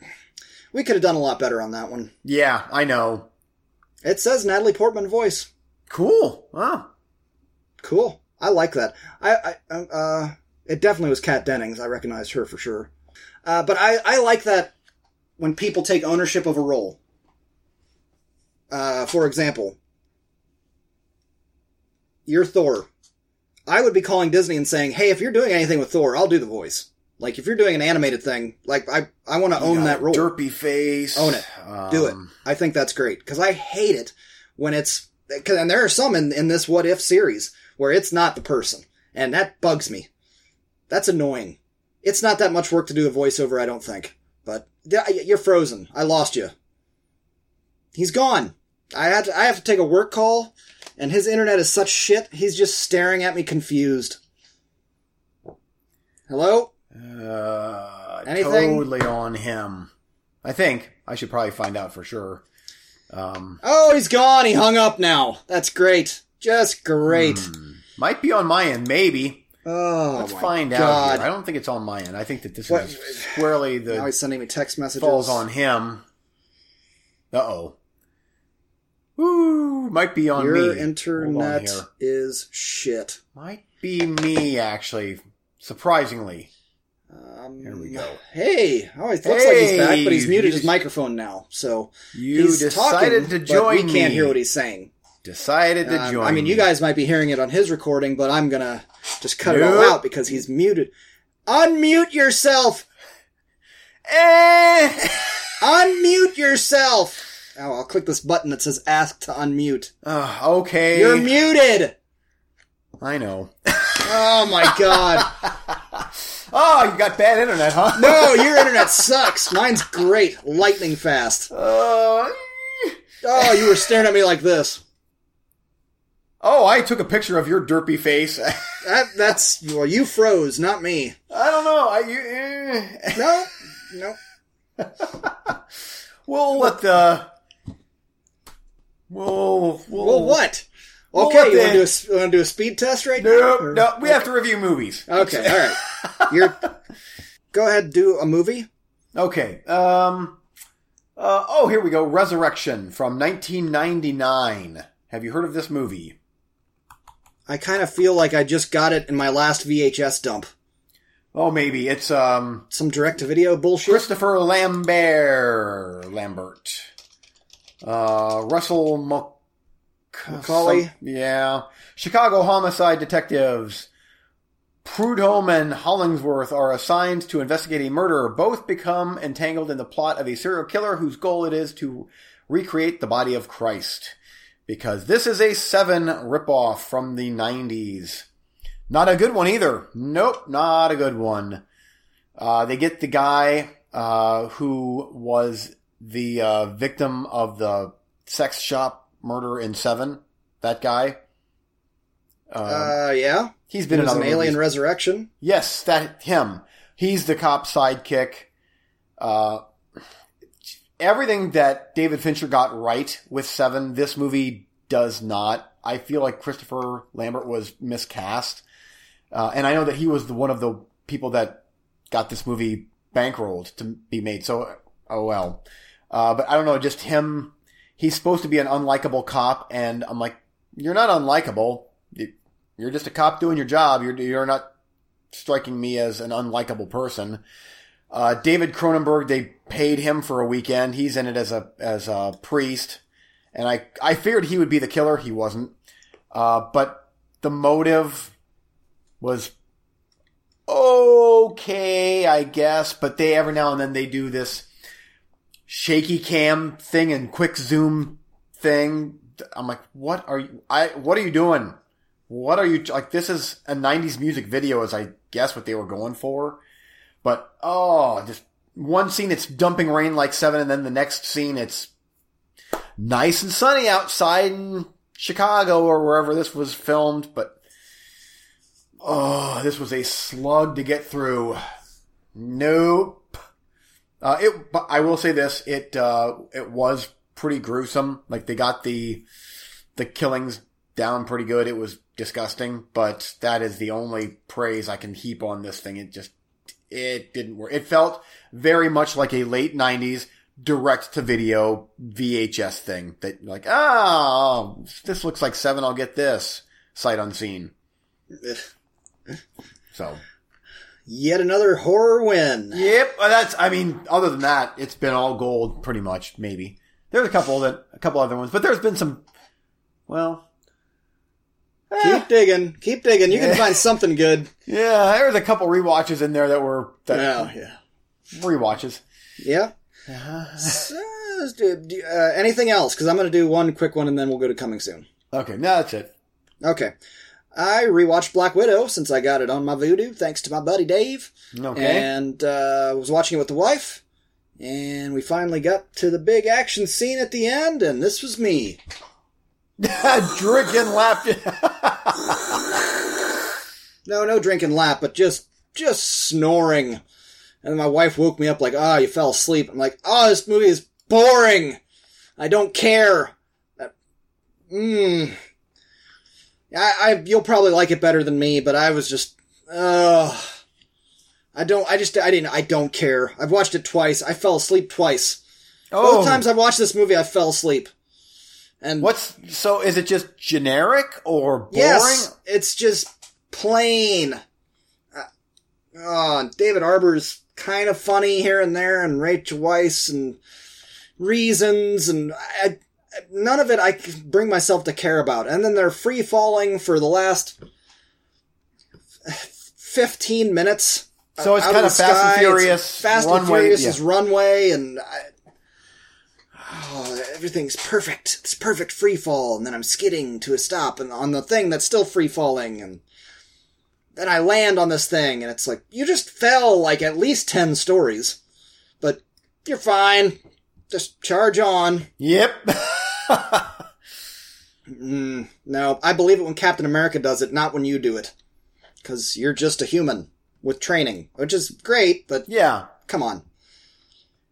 we could have done a lot better on that one. Yeah, I know. It says Natalie Portman voice. Cool. Wow. Cool. I like that. I, I uh, it definitely was Kat Dennings. I recognized her for sure. Uh, but I, I like that when people take ownership of a role. Uh, for example, you're Thor. I would be calling Disney and saying, "Hey, if you're doing anything with Thor, I'll do the voice. Like if you're doing an animated thing, like I, I want to own that role. Derpy face. Own it. do it. Um, I think that's great because I hate it when it's 'cause- and there are some in in this what if series where it's not the person, and that bugs me. That's annoying. It's not that much work to do a voiceover, I don't think. But you're frozen. I lost you. He's gone. I had to, I have to take a work call, and his internet is such shit. He's just staring at me confused. Hello. Uh, Anything? totally on him. I think I should probably find out for sure. Um, Oh, he's gone. He hung up now. That's great. Just great. hmm, might be on my end, maybe. Oh, Let's find out. Here. I don't think it's on my end. I think that this What- is squarely the. Now he's sending me text messages. falls on him. Uh oh. Woo! Might be on Your me. On internet here. is shit. Might be me actually. Surprisingly. Um, Here we go. Hey, oh, it looks like he's back, but he's muted his microphone now, so You he's decided talking, to join but we can't me. hear what he's saying. Decided to Um, join. I mean, you guys might be hearing it on his recording, but I'm gonna just cut it all out because he's muted. Unmute yourself. Eh. (laughs) Unmute yourself. Oh, I'll click this button that says "Ask to unmute." Uh, okay. You're muted. I know. Oh my (laughs) god. Oh, you got bad internet, huh? No, your internet sucks. Mine's great, lightning fast. Uh, Oh, you were staring at me like this. Oh, I took a picture of your derpy face. (laughs) That that's well, you froze, not me. I don't know. I, you, eh. No, no. (laughs) We'll let the. We'll, we'll. Well, what? We'll Okay, let you want to do a, do a speed test right now? Nope, or- no, we have to review movies. Okay, all right. You're go ahead, do a movie. Okay. Um. Uh, oh, here we go. Resurrection from 1999. Have you heard of this movie? I kind of feel like I just got it in my last VHS dump. Oh, maybe it's um Some direct to video bullshit. Christopher Lambert. Lambert. Uh, Russell Macaulay? some- yeah. Chicago homicide detectives. Prudhomme and Hollingsworth are assigned to investigate a murder. Both become entangled in the plot of a serial killer whose goal it is to recreate the body of Christ. Because this is a Seven ripoff from the 90s. Not a good one either. Nope, not a good one. Uh, they get the guy uh, who was the uh, victim of the sex shop murder in Seven. That guy. Um, Uh, yeah. He's been in an Alien movies. Resurrection. Yes, that him. He's the cop sidekick. Uh, everything that David Fincher got right with Seven, this movie does not. I feel like Christopher Lambert was miscast, uh, and I know that he was the, one of the people that got this movie bankrolled to be made. So, oh well. Uh, but I don't know, just him. He's supposed to be an unlikable cop, and I'm like, you're not unlikable. You- You're just a cop doing your job. You're you're not striking me as an unlikable person. Uh, David Cronenberg, they paid him for a weekend. He's in it as a as a priest, and I I feared he would be the killer. He wasn't, uh, but the motive was okay, I guess. But they every now and then they do this shaky cam thing and quick zoom thing. I'm like, what are you? I what are you doing? What are you like? This is a '90s music video, as I guess what they were going for. But oh, just one scene it's dumping rain like seven, and then the next scene it's nice and sunny outside in Chicago or wherever this was filmed. But oh, this was a slug to get through. Nope. Uh, it. But I will say this: it uh, it was pretty gruesome. Like they got the the killings down pretty good. It was disgusting, but that is the only praise I can heap on this thing. It just it didn't work. It felt very much like a late '90s direct to video VHS thing. That like, oh, this looks like Seven. I'll get this sight unseen. (laughs) So Yet another horror win. Yep, that's. I mean, other than that, it's been all gold, pretty much. Maybe there's a couple that a couple other ones, but there's been some. Well, Keep digging. Keep digging. You can find something good. yeah, there was a couple rewatches in there that were that Oh, yeah. rewatches. Yeah. So, do- do- uh, anything else? Because I'm going to do one quick one and then we'll go to coming soon. Okay, no, that's it. Okay. I rewatched Black Widow since I got it on my Vudu, thanks to my buddy Dave. Okay, And uh, was watching it with the wife. And we finally got to the big action scene at the end, and this was me. (laughs) drinking lapped. (laughs) No, no drinking lap, but just just snoring. And my wife woke me up like, "Ah, you fell asleep." I'm like, "Oh, this movie is boring. I don't care." Mmm. I, I, you'll probably like it better than me, but I was just, ugh. I don't, I just, I didn't, I don't care. I've watched it twice. I fell asleep twice. oh, Both times I've watched this movie, I fell asleep. And what's so? Is it just generic or boring? Yes, it's just plain. Uh, oh, David Harbour's kind of funny here and there, and Rachel Weisz and reasons, and I, I- none of it I bring myself to care about. And then they're free falling for the last fifteen minutes. So it's kinda the Fast and sky. It's Furious Fast runway, and Furious yeah. is runway, and I, oh, everything's perfect. It's perfect free fall, and then I'm skidding to a stop, and on the thing that's still free falling, and then I land on this thing, and it's like you just fell like at least ten stories, but you're fine. Just charge on. Yep. (laughs) Mm, no, I believe it when Captain America does it, not when you do it, because you're just a human with training, which is great, but yeah. come on.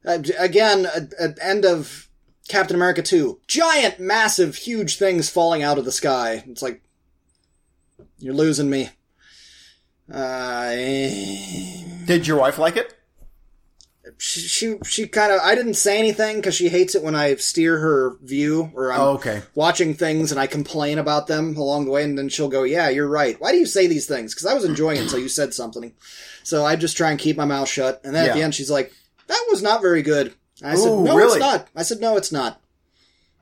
Uh, again, at, at end of Captain America 2. Giant, massive, huge things falling out of the sky. It's like, you're losing me. Uh, Did your wife like it? she she, she kind of I didn't say anything because she hates it when I steer her view or I'm Oh, okay. watching things and I complain about them along the way, and then she'll go, "Yeah, you're right. Why do you say these things? Because I was enjoying it until you said something." So I just try and keep my mouth shut, and then at the end she's like, "That was not very good." I said, "No, really? it's not." I said, "No, it's not."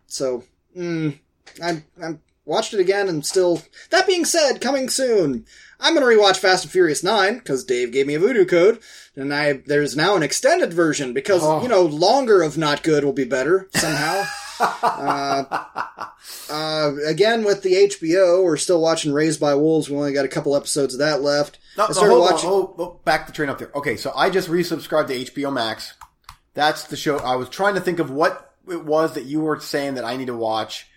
So, mm, I I watched it again, and still. That being said, coming soon. I'm gonna rewatch Fast and Furious Nine because Dave gave me a Vudu code, and I there's now an extended version because Oh. you know longer of not good will be better somehow. (laughs) Uh, again with the HBO, we're still watching Raised by Wolves. We only got a couple episodes of that left. No, I no, started on, watching. hold- hold- back the train up there. Okay, so I just resubscribed to HBO Max. That's the show. I was trying to think of what it was that you were saying that I need to watch.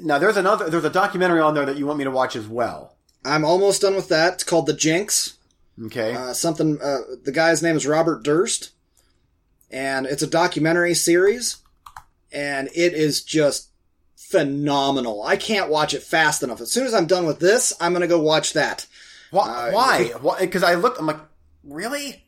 Now, there's another. There's a documentary on there that you want me to watch as well. I'm almost done with that. It's called The Jinx. Okay. Uh, something. Uh, the guy's name is Robert Durst, and it's a documentary series, and it is just phenomenal. I can't watch it fast enough. As soon as I'm done with this, I'm gonna go watch that. Why? uh, Why? Because I looked. I'm like, really?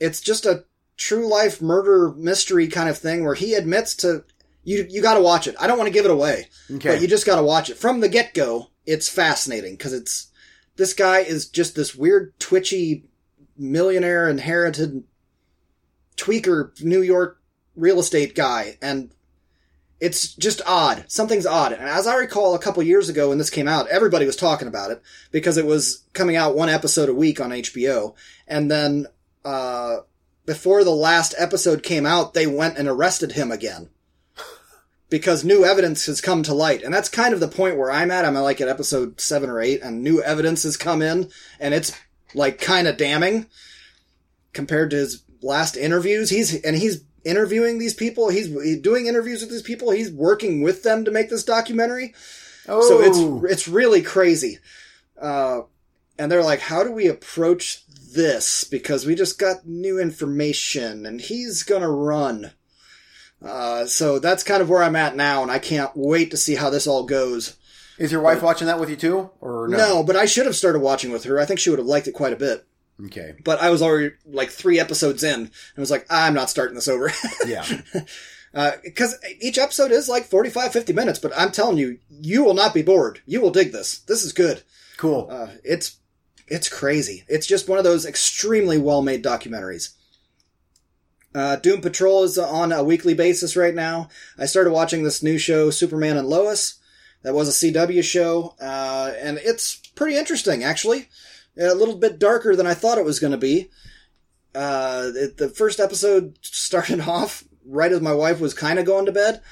it's just a true life murder mystery kind of thing where he admits to you you got to watch it. I don't want to give it away. Okay. But you just got to watch it from the get-go. It's fascinating because it's this guy is just this weird twitchy millionaire inherited tweaker New York real estate guy and it's just odd. Something's odd. And as I recall a couple years ago when this came out, everybody was talking about it because it was coming out one episode a week on HBO. And then uh before the last episode came out, they went and arrested him again. (laughs) Because new evidence has come to light. And that's kind of the point where I'm at. I'm like at episode seven or eight, and new evidence has come in, and it's like kind of damning compared to his last interviews. He's, and he's interviewing these people. He's, he's doing interviews with these people. He's working with them to make this documentary. oh, So it's it's really crazy. Uh, and they're like, how do we approach this? Because we just got new information, and he's gonna run. Uh, so that's kind of where I'm at now, and I can't wait to see how this all goes. Is your wife watching that with you too, or no? No, but I should have started watching with her. I think she would have liked it quite a bit. Okay. But I was already like three episodes in, and was like, I'm not starting this over. (laughs) Yeah. because each episode is like 45 50 minutes but i'm telling you you will not be bored you will dig this this is good Cool. uh, it's it's crazy. It's just one of those extremely well made documentaries. Uh, doom patrol is on a weekly basis right now. I started watching this new show superman and lois. That was a cw show uh, and it's pretty interesting actually. A little bit darker than i thought it was going to be. Uh, it, the first episode started (laughs) off right as my wife was kind of going to bed.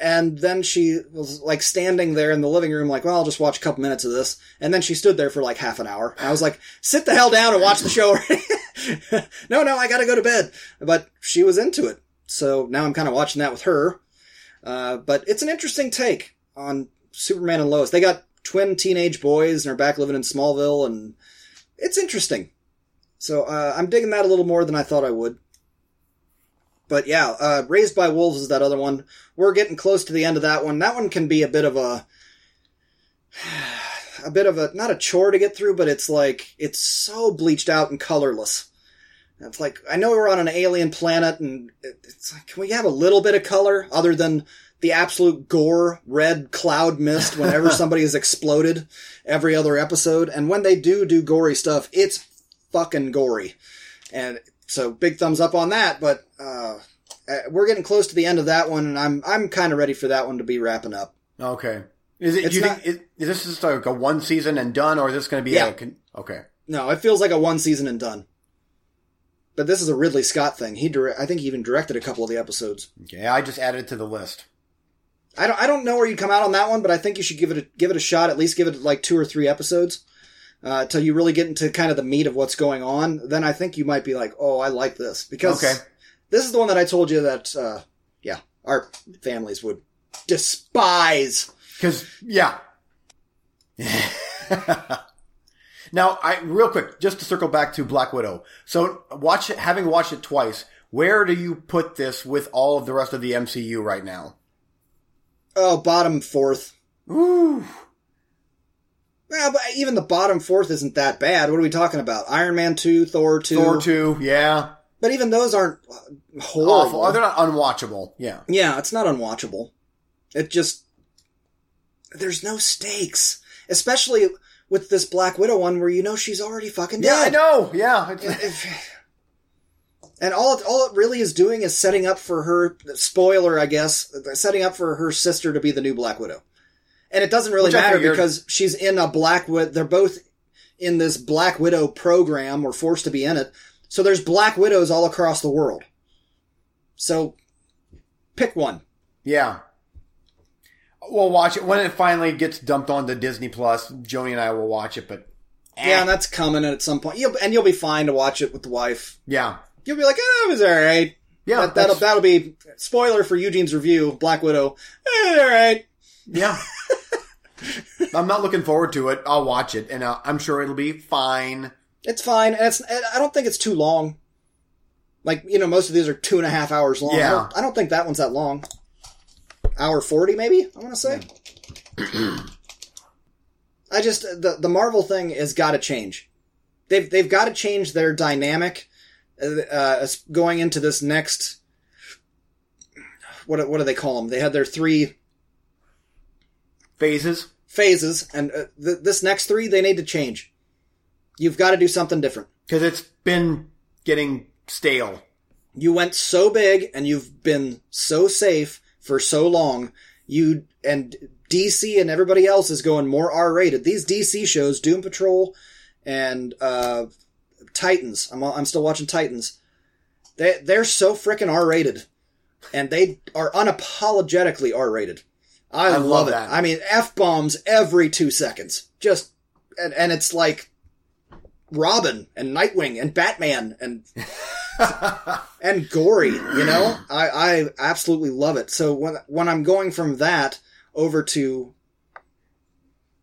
And then she was like standing there in the living room, like, well, I'll just watch a couple minutes of this. And then she stood there for like half an hour. And I was like, sit the hell down and watch the show. (laughs) no, no, I gotta go to bed. But she was into it. So now I'm kind of watching that with her. Uh, but it's an interesting take on Superman and Lois. They got twin teenage boys and are back living in Smallville and it's interesting. So uh, I'm digging that a little more than I thought I would. But yeah, uh, Raised by Wolves is that other one. We're getting close to the end of that one. That one can be a bit of a, (sighs) a bit of a not a chore to get through, but it's like it's so bleached out and colorless. It's like I know we're on an alien planet, and it's like, can we have a little bit of color other than the absolute gore red cloud mist whenever (laughs) somebody is exploded every other episode? And when they do do gory stuff, it's fucking gory. And so big thumbs up on that, but uh, uh, we're getting close to the end of that one, and I'm I'm kind of ready for that one to be wrapping up. Okay. Is it? It's you not- think is, is this just like a one season and done, or is this going to be? Yeah. A, okay. No, it feels like a one season and done. But this is a Ridley Scott thing. He dire- I think he even directed a couple of the episodes. Okay. I just added it to the list. I don't I don't know where you'd come out on that one, but I think you should give it a, give it a shot. At least give it like two or three episodes uh, till you really get into kind of the meat of what's going on. Then I think you might be like, oh, I like this because Okay. this is the one that I told you that uh, yeah our families would despise. Because yeah. (laughs) now, I real quick, just to circle back to Black Widow. So, watch it, having watched it twice. Where do you put this with all of the rest of the MCU right now? Oh, bottom fourth. Ooh. Well, but even the bottom fourth isn't that bad. What are we talking about? Iron Man 2, Thor 2. Thor 2, yeah. But even those aren't uh, horrible. Awful. Oh, they're not unwatchable. Yeah. Yeah, it's not unwatchable. It just there's no stakes, especially with this Black Widow one where you know she's already fucking dead. Yeah, I know. Yeah. (laughs) If- and all it, all it really is doing is setting up for her spoiler, I guess, setting up for her sister to be the new Black Widow. And it doesn't really Which matter because she's in a Black Widow. They're both in this Black Widow program or forced to be in it. So there's Black Widows all across the world. So pick one. Yeah. We'll watch it when it finally gets dumped onto Disney Plus. Joni and I will watch it, but eh. Yeah, and that's coming at some point. You'll, and you'll be fine to watch it with the wife. yeah, You'll be like, oh, it was alright. yeah, that, that'll, that'll be, spoiler for Eugene's review, Black Widow. Eh, alright. yeah. (laughs) I'm not looking forward to it. I'll watch it, and uh, I'm sure it'll be fine. It's fine, and it's. I don't think it's too long. Like, you know, most of these are two and a half hours long. I, Yeah. don't, I don't think that one's that long. Hour 40, maybe, I want to say. (clears throat) I just, the, the Marvel thing has got to change. They've, they've got to change their dynamic, uh, uh, going into this next, what, what do they call them? They had their three Phases. phases, and uh, th- this next three, they need to change. You've got to do something different. Because it's been getting stale. You went so big and you've been so safe for so long. You and DC and everybody else is going more R rated. These DC shows, Doom Patrol and uh, Titans. I'm I'm still watching Titans. They they're so freaking R rated, and they are unapologetically R rated. I, I love, love it. that. I mean, f bombs every two seconds. Just and and it's like Robin and Nightwing and Batman and (laughs) and gory, you know? I, I absolutely love it. So when when I'm going from that over to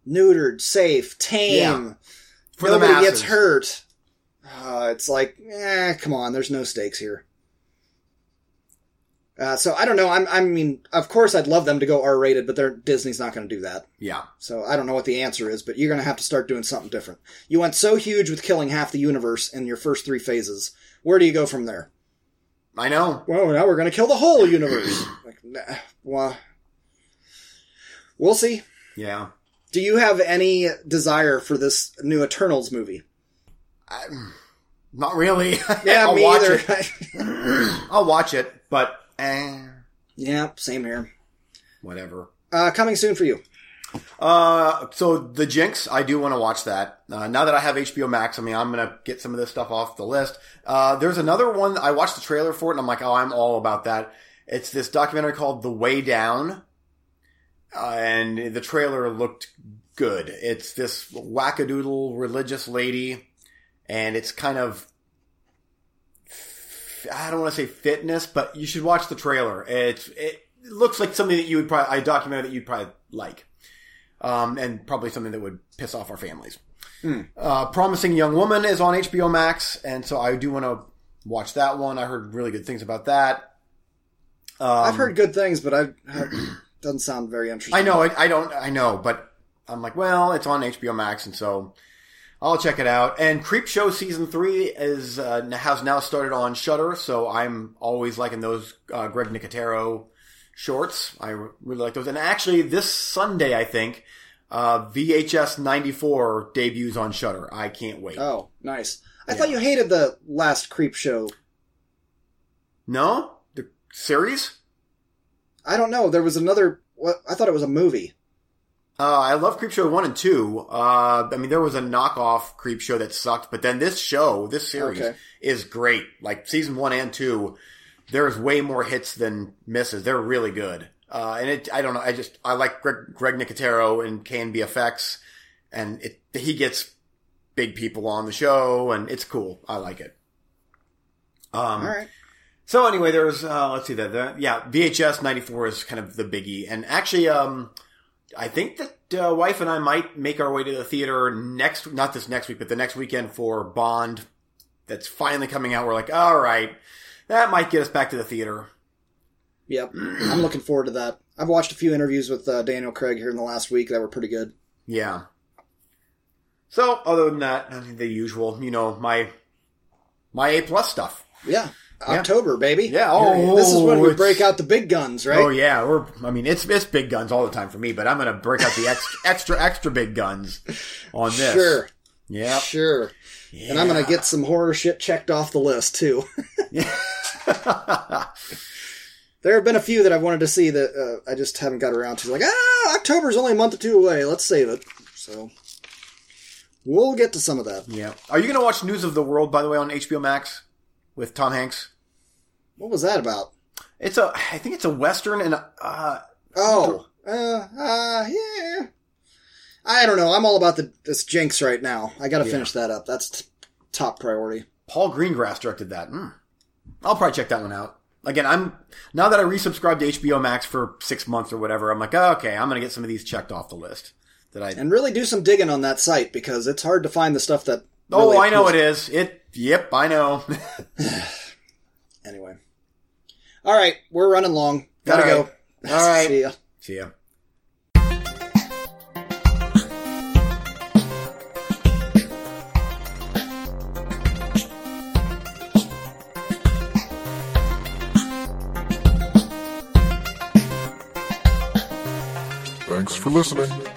neutered, safe, tame, Yeah. For nobody gets hurt, uh, it's like, eh, come on, there's no stakes here. Uh, so I don't know. I'm, I mean, of course, I'd love them to go R-rated, but they're, Disney's not going to do that. Yeah. So I don't know what the answer is, but you're going to have to start doing something different. You went so huge with killing half the universe in your first three phases. Where do you go from there? I know. Well, now we're going to kill the whole universe. (clears throat) like, nah, well, we'll see. Yeah. Do you have any desire for this new Eternals movie? Not really. (laughs) Yeah, I'll me watch either. it. (laughs) I'll watch it, but eh, yeah, same here. whatever. Uh, coming soon for you. Uh, so the Jinx, I do want to watch that. Uh, now that I have HBO Max, I mean, I'm gonna get some of this stuff off the list. Uh, there's another one. I watched the trailer for it, and I'm like, oh, I'm all about that. It's this documentary called The Way Down, uh, and the trailer looked good. It's this wackadoodle religious lady, and it's kind of. I don't want to say fitness, but you should watch the trailer. It's it looks like something that you would probably I documentary that you'd probably like um, and probably something that would piss off our families. Uh, Promising Young Woman is on HBO Max, and so I do want to watch that one. I heard really good things about that. Um, I've heard good things, but I doesn't sound very interesting. I know, I, I don't, I know, but I'm like, well, it's on HBO Max, and so I'll check it out. And Creep Show season three is uh, has now started on Shudder, so I'm always liking those uh, Greg Nicotero shorts. I really like those. And actually, this Sunday, I think uh, VHS 94 debuts on Shudder. I can't wait. Oh, nice. I thought you hated the last Creep Show. no, the series. I don't know. There was another. What I thought it was a movie. Uh, I love Creep Show 1 and 2. Uh, I mean, there was a knockoff Creep Show that sucked, but then this show, this series, Okay. is great. Like, season 1 and 2, there's way more hits than misses. They're really good. Uh, and it, I don't know, I just, I like Greg, Greg Nicotero and KNB EFX, and it, he gets big people on the show, and it's cool. I like it. Um, All right. so anyway, there's uh, let's see that the, yeah VHS '94 is kind of the biggie, and actually, um, I think that uh, wife and I might make our way to the theater next, not this next week, but the next weekend for Bond. That's finally coming out. We're like, all right, that might get us back to the theater. Yep, (clears throat) I'm looking forward to that. I've watched a few interviews with uh, Daniel Craig here in the last week that were pretty good. Yeah. So, other than that, the usual, you know, my my A plus stuff. Yeah, October, baby. Yeah, oh, this is when we break out the big guns, right? Oh yeah, we're. I mean, it's it's big guns all the time for me, but I'm gonna break out the extra (laughs) extra extra big guns on this. Sure, Yeah. sure. And I'm gonna get some horror shit checked off the list too. (laughs) (laughs) there have been a few that I've wanted to see that uh, I just haven't got around to. Like, ah, October's only a month or two away. Let's save it. So we'll get to some of that. yeah. Are you gonna watch News of the World by the way on HBO Max with Tom Hanks? What was that about? It's a. I think it's a western, and uh, Oh, uh, uh, yeah. I don't know. I'm all about the this Jinx right now. I got to Yeah. finish that up. That's t- top priority. Paul Greengrass directed that. Hmm. I'll probably check that one out. Again, I'm now that I resubscribed to HBO Max for six months or whatever. I'm like, oh, okay, I'm gonna get some of these checked off the list. That I. And really do some digging on that site because it's hard to find the stuff that. oh, I know it is. It. Yep, I know. (laughs) Anyway. All right, we're running long. Gotta All go. All right. (laughs) See ya. See ya. Thanks for listening.